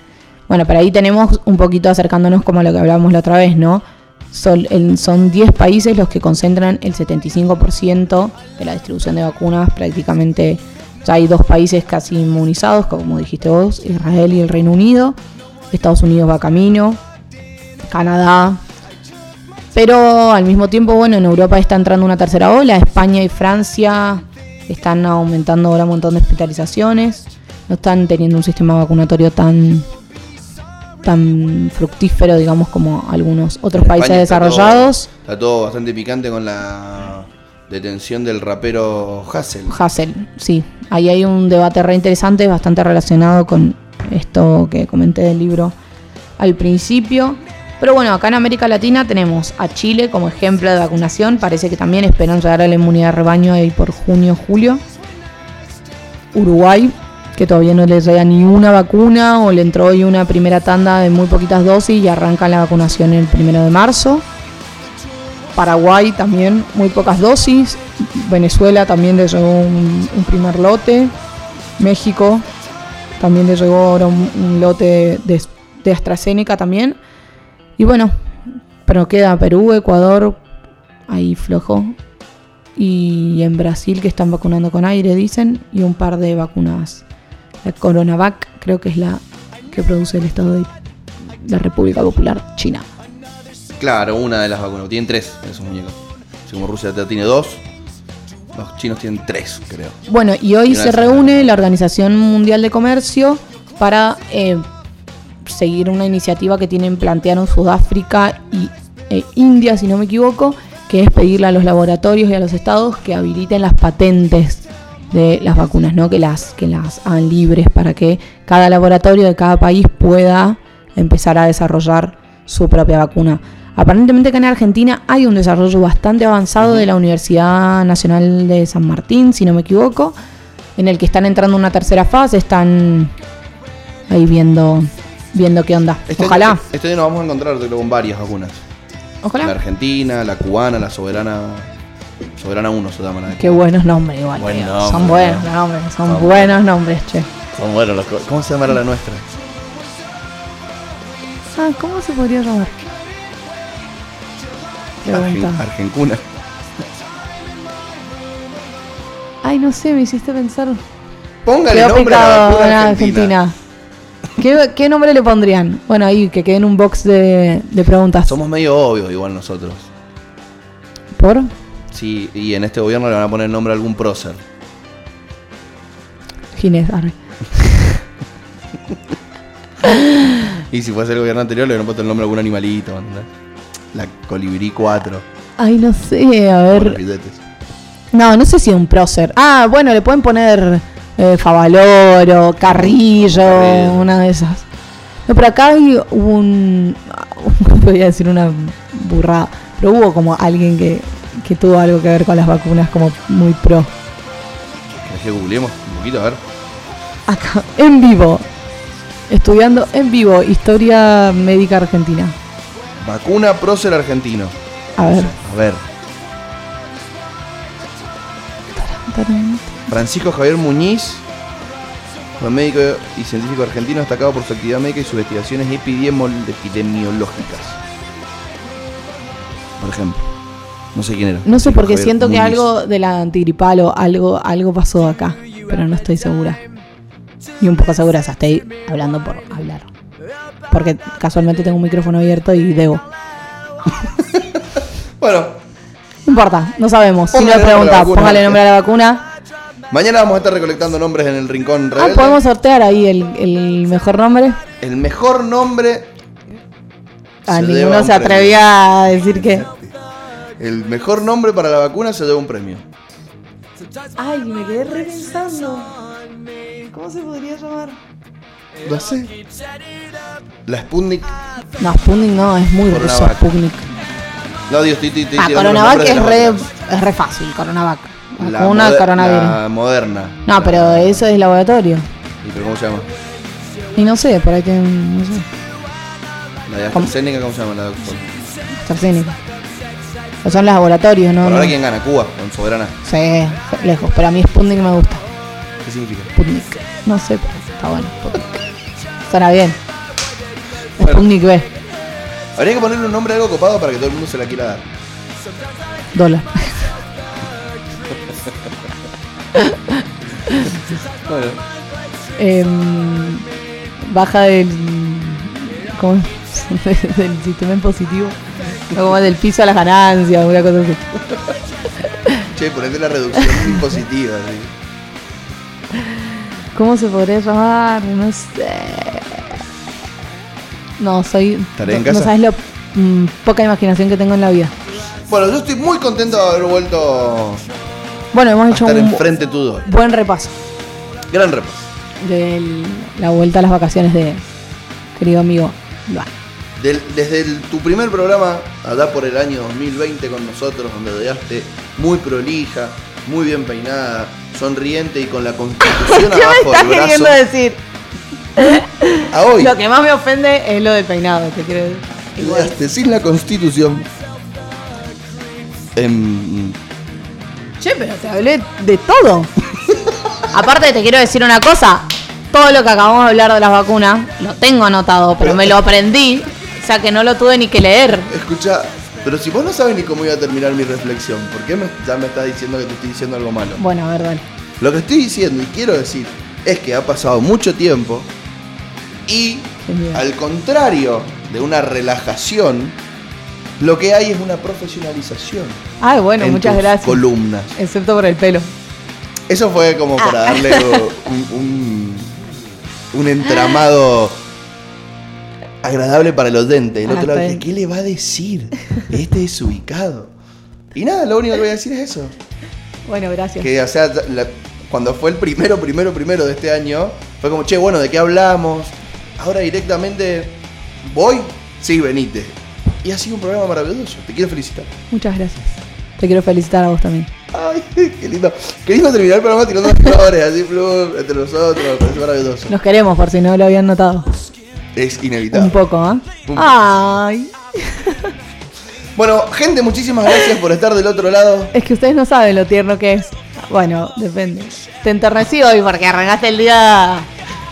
Bueno, pero ahí tenemos un poquito acercándonos como a lo que hablábamos la otra vez, ¿no? Son, el- son 10 países los que concentran el 75% de la distribución de vacunas. Prácticamente ya hay dos países casi inmunizados, como dijiste vos, Israel y el Reino Unido. Estados Unidos va camino. Canadá, pero al mismo tiempo, bueno, en Europa está entrando una tercera ola. España y Francia están aumentando ahora un montón de hospitalizaciones. No están teniendo un sistema vacunatorio tan tan fructífero, digamos, como algunos otros En países España está desarrollados. todo- Está todo, bastante picante con la detención del rapero Hassel. Hassel, sí. Ahí hay un debate re interesante, bastante relacionado con esto que comenté del libro al principio. Pero bueno, acá en América Latina tenemos a Chile como ejemplo de vacunación. Parece que también esperan llegar a la inmunidad de rebaño ahí por junio, julio. Uruguay, que todavía no le llega ni una vacuna o le entró hoy una primera tanda de muy poquitas dosis y arranca la vacunación el primero de marzo. Paraguay también muy pocas dosis. Venezuela también le llegó un, primer lote. México también le llegó ahora un, un lote de, de AstraZeneca también. Y bueno, pero queda Perú, Ecuador, ahí flojo. Y en Brasil que están vacunando con aire, dicen, y un par de vacunas. La Coronavac creo que es la que produce el Estado de la República Popular China. Claro, una de las vacunas. Tienen tres esos muñecos. Así como Rusia tiene dos, los chinos tienen tres, creo. Bueno, y hoy se reúne la Organización Mundial de Comercio para eh, seguir una iniciativa que tienen plantearon Sudáfrica y eh, India, si no me equivoco, que es pedirle a los laboratorios y a los estados que habiliten las patentes de las vacunas, ¿no? Que las, que las hagan libres para que cada laboratorio de cada país pueda empezar a desarrollar su propia vacuna. Aparentemente acá en Argentina hay un desarrollo bastante avanzado de la Universidad Nacional de San Martín, si no me equivoco, en el que están entrando en una tercera fase, están ahí viendo viendo qué onda. Este Ojalá, Año, este año nos vamos a encontrar con varias vacunas. La ojalá. argentina, la cubana, la soberana. Soberana 1 se llama la de Qué buenos nombres igual. Buen tío. nombre, son buenos ¿no? nombres, son Son buenos nombres, che. Son buenos los ¿Cómo se llamará la nuestra? Ah, ¿cómo se podría llamar? Pregunta. Argen- Argencuna. Ay, no sé, me hiciste pensar. Póngale Quedó nombre a la vacuna argentina. Argentina. ¿Qué, qué nombre le pondrían? Bueno, ahí que quede en un box de, de preguntas. Somos medio obvios igual nosotros. ¿Por? Sí, y en este gobierno le van a poner nombre a algún prócer. Ginés, arre. (laughs) Y si fuese el gobierno anterior le hubieran puesto el nombre a algún animalito. ¿entendés? La colibrí 4. Ay, no sé, a ver. No, no sé si un prócer. Ah, bueno, le pueden poner eh, Favaloro, Carrillo, Carrillo. una de esas. No, pero acá hay un. (laughs) Voy a decir una burrada. Pero hubo como alguien que, que tuvo algo que ver con las vacunas, como muy pro. ¿Querés que googleemos un poquito? A ver. Acá, en vivo. Estudiando en vivo Historia Médica Argentina. Vacuna prócer argentino. A ver. A ver. Francisco Javier Muñiz, fue médico y científico argentino destacado por su actividad médica y sus investigaciones epidemiol- epidemiológicas. Por ejemplo. No sé quién era. No sé porque Javier siento que algo de la antigripal o algo, algo pasó acá, pero no estoy segura. Y un poco segura, o sea, estoy hablando por hablar. Porque casualmente tengo un micrófono abierto y debo. (laughs) Bueno, No importa, no sabemos. Si no Póngale le nombre a la pregunta, vacuna. póngale nombre a la vacuna. mañana vamos a estar recolectando nombres en el Rincón Ah, Rebelde. podemos sortear ahí el, el mejor nombre. El mejor nombre. Ah, se lleva ninguno un se atrevía a decir que. premio. El mejor nombre para la vacuna se lleva un premio. Ay, me quedé repensando. ¿Cómo se podría llamar? No sé. La Sputnik. No, Sputnik no, es muy ruso. Sputnik. No, Dios, estoy, estoy Ah, los Coronavac es re, es re fácil, Coronavac. La Vacuna moder- coronavirus. La moderna. No, pero eso es laboratorio. ¿Y pero cómo se llama? Y no sé, por ahí tienen, no sé, La de ¿Cómo? AstraZeneca, ¿cómo se llama la doctora? AstraZeneca. O son laboratorios, ¿no? Por no. ahora, ¿quién gana? Cuba, con Soberana. Sí, lejos. Pero a mí Sputnik me gusta. ¿Qué significa? Sputnik. No sé, pero está bueno. Suena bien. Bueno. Sputnik B. Habría que ponerle un nombre algo copado para que todo el mundo se la quiera dar. Dólar. (laughs) Bueno, Em, baja del. ¿Cómo? es? (laughs) del sistema impositivo. O como del piso a las ganancias, una cosa así. che, ponete la reducción (laughs) impositiva. ¿sí? ¿Cómo se podría llamar? No sé. No, soy. ¿Tarea en no casa? sabes lo mm, poca imaginación que tengo en la vida. Bueno, yo estoy muy contento de haber vuelto Bueno, hemos a hecho estar un enfrente tuyo. buen repaso Gran repaso. de la vuelta a las vacaciones de querido amigo. Del- desde el- tu primer programa, allá por el año 2020 con nosotros, donde llegaste muy prolija, muy bien peinada, sonriente y con la (laughs) constitución abajo del brazo. decir? A hoy, Lo que más me ofende es lo del peinado, te quiero decir. Llegaste sin la constitución. Em, Che, pero te hablé de todo. Aparte te quiero decir una cosa. Todo lo que acabamos de hablar de las vacunas, lo tengo anotado, pero me lo aprendí. O sea que no lo tuve ni que leer. escucha, pero si vos no sabes ni cómo iba a terminar mi reflexión, ¿por qué me- ya me estás diciendo que te estoy diciendo algo malo? Bueno, a ver, dale. Lo que estoy diciendo y quiero decir es que ha pasado mucho tiempo y al contrario de una relajación, lo que hay es una profesionalización. Ay, bueno, en muchas tus gracias. Columnas. Excepto por el pelo. Eso fue como para Ah. darle (laughs) un, un- un entramado agradable para el oyente. El Ah, otro lado dije. ¿qué le va a decir? Este desubicado. Y nada, lo único que voy a decir es eso. Bueno, gracias. Que, o sea, la- cuando fue el primero, primero, primero de este año, fue como, che, bueno, ¿de qué hablamos? Ahora directamente, ¿voy? Sí, venite. Y ha sido un programa maravilloso. Te quiero felicitar. Muchas gracias. Te quiero felicitar a vos también. Ay, (laughs) qué lindo. Qué lindo terminar el programa tirando flores, así, plum, entre nosotros. Parece maravilloso. Nos queremos, por si no lo habían notado. Es Un inevitable. poco, ¿ah? Un- Ay. (laughs) Bueno, gente, muchísimas gracias por estar del otro lado. Es que ustedes no saben lo tierno que es. Bueno, depende. Te enternecí hoy porque arrancaste el día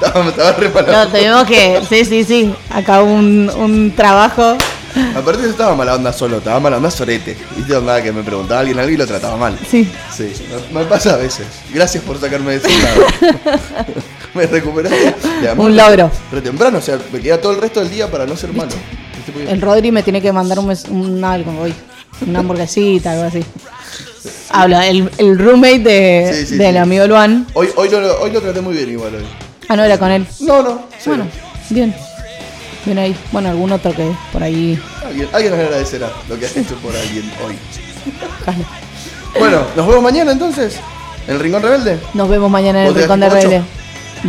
Estaba, estaba No, tuvimos que. Sí, sí, sí. Acá un, un trabajo. Aparte estaba mala onda solo, estaba mala onda sorete. Viste onda que me preguntaba alguien algo y lo trataba mal. Sí. Sí, me, me pasa a veces. Gracias por sacarme de ese lado. (laughs) me recuperé. Y además, Un logro. Re temprano, o sea, me queda todo el resto del día para no ser malo. ¿Viste? Porque- El Rodri me tiene que mandar un, mes- un algo hoy. Una hamburguesita, algo así. Hablo, el, el roommate de, Sí, sí, del amigo Luan. Hoy, hoy, lo, hoy lo traté muy bien igual hoy. Ah, no era con él. No, no. cero. Bueno, bien. Bien ahí. Bueno, algún otro que por ahí. Alguien, alguien nos agradecerá lo que has hecho por alguien hoy. Bueno, nos vemos mañana entonces. En el Rincón Rebelde. Nos vemos mañana en el ¿Vos Rincón de Rebelde.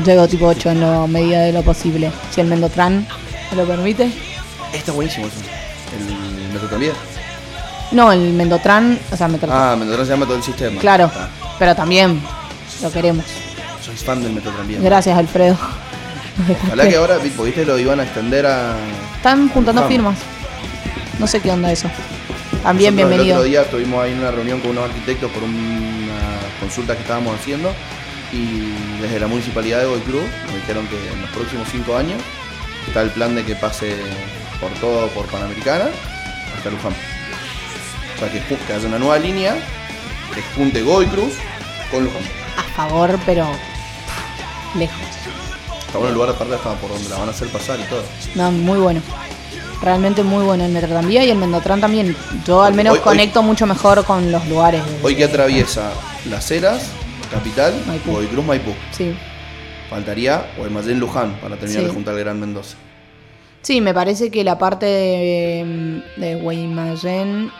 Llego tipo 8 en la medida de lo posible. Si el Mendotran me lo permite. Está buenísimo eso. El Metro también. No, el Mendotran, o sea, Metro Ah, Metro se llama todo el sistema. Claro, Está. pero también lo queremos. Soy fan del Metro también. Gracias, Alfredo. Ojalá que ahora, ¿viste? Lo iban a extender a. Están juntando firmas. No sé qué onda eso. También Nosotros bienvenido. El otro día tuvimos ahí una reunión con unos arquitectos por una consulta que estábamos haciendo y desde la municipalidad de Goy Cruz nos dijeron que en los próximos cinco años está el plan de que pase por todo por Panamericana hasta Luján. O sea, que, que haya una nueva línea que junte Goy Cruz con Luján. A favor, pero lejos. Está bueno el lugar aparte hasta por donde la van a hacer pasar y todo. No, muy bueno. Realmente muy bueno el Metro Tranvía y el Mendotran también. Yo al menos Hoy- hoy- conecto mucho mejor con los lugares. Hoy que atraviesa Las Heras, Capital, Maipú. Cruz, Maipú. Sí. Faltaría Guaymallén Luján para terminar Sí. de juntar el Gran Mendoza. Sí, me parece que la parte de, de Guaymallén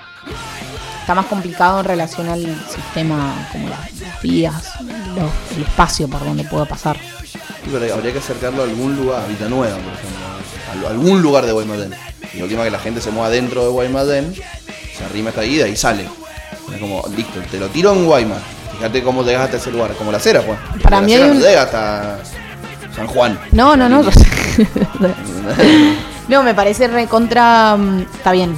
está más complicado en relación al sistema, como las, vías, los- el espacio por donde puedo pasar. Sí, pero habría que acercarlo a algún lugar, a Villanueva, por ejemplo. A algún lugar de Guaymallén. Y última que la gente se mueva dentro de Guaymallén, se arrima esta ida y sale. Es como, listo, te lo tiro en Guaymas. Fíjate cómo llegas hasta ese lugar, como la cera, pues. Para mí hay no un- llega hasta San Juan. No, no, no. (laughs) no, me parece recontra. mm, Está bien.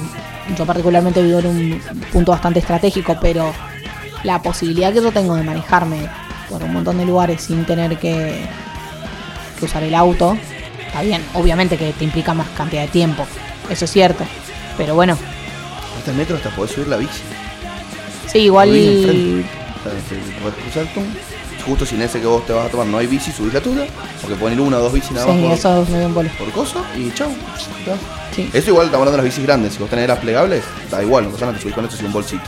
Yo particularmente vivo en un punto bastante estratégico, pero la posibilidad que yo tengo de manejarme por un montón de lugares sin tener que, que usar el auto, está bien. Obviamente que te implica más cantidad de tiempo. Eso es cierto. Pero bueno, Este metro hasta podés subir la bici. sí, igual. Cruzar tú. Justo sin ese que vos te vas a tomar no hay bici, subís la tuya. Porque pueden ir una o dos bicis nada más Sí, por, eso me dio un bolo. por cosa y chau. Sí. Eso igual estamos hablando de las bicis grandes. Si vos tenés las plegables, da igual, no pasa nada, te subís con eso y un bolsito.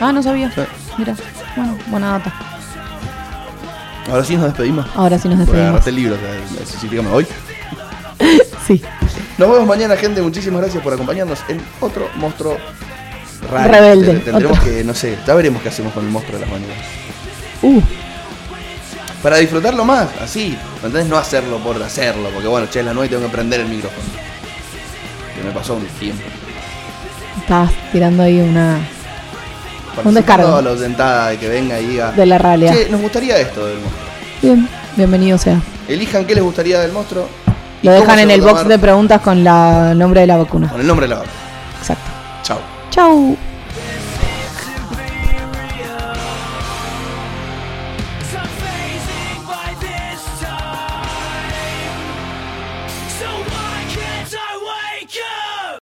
Ah, no sabía. Sí. Mira, bueno, buena data. Ahora sí nos despedimos. Ahora sí nos despedimos. agarraste el libro, o sea, eso significa me voy. (laughs) Sí. Nos vemos mañana, gente. Muchísimas gracias por acompañarnos en otro monstruo raro. Rebelde, Te- Tendremos otro. que, no sé, ya veremos qué hacemos con el monstruo de las mañanas. Uh, Para disfrutarlo más, así. ¿Entendés? No hacerlo por hacerlo. Porque bueno, che, es la nueve y tengo que prender el micrófono. Que me pasó un tiempo. estabas tirando ahí una. Participando descargo. la dentada de que venga y diga. de la realidad. Che, nos gustaría esto del monstruo. Bien, bienvenido sea. Elijan qué les gustaría del monstruo. Lo dejan en el box de preguntas con la nombre de la vacuna. Con el nombre de la vaca. Exacto. Chao. Chau.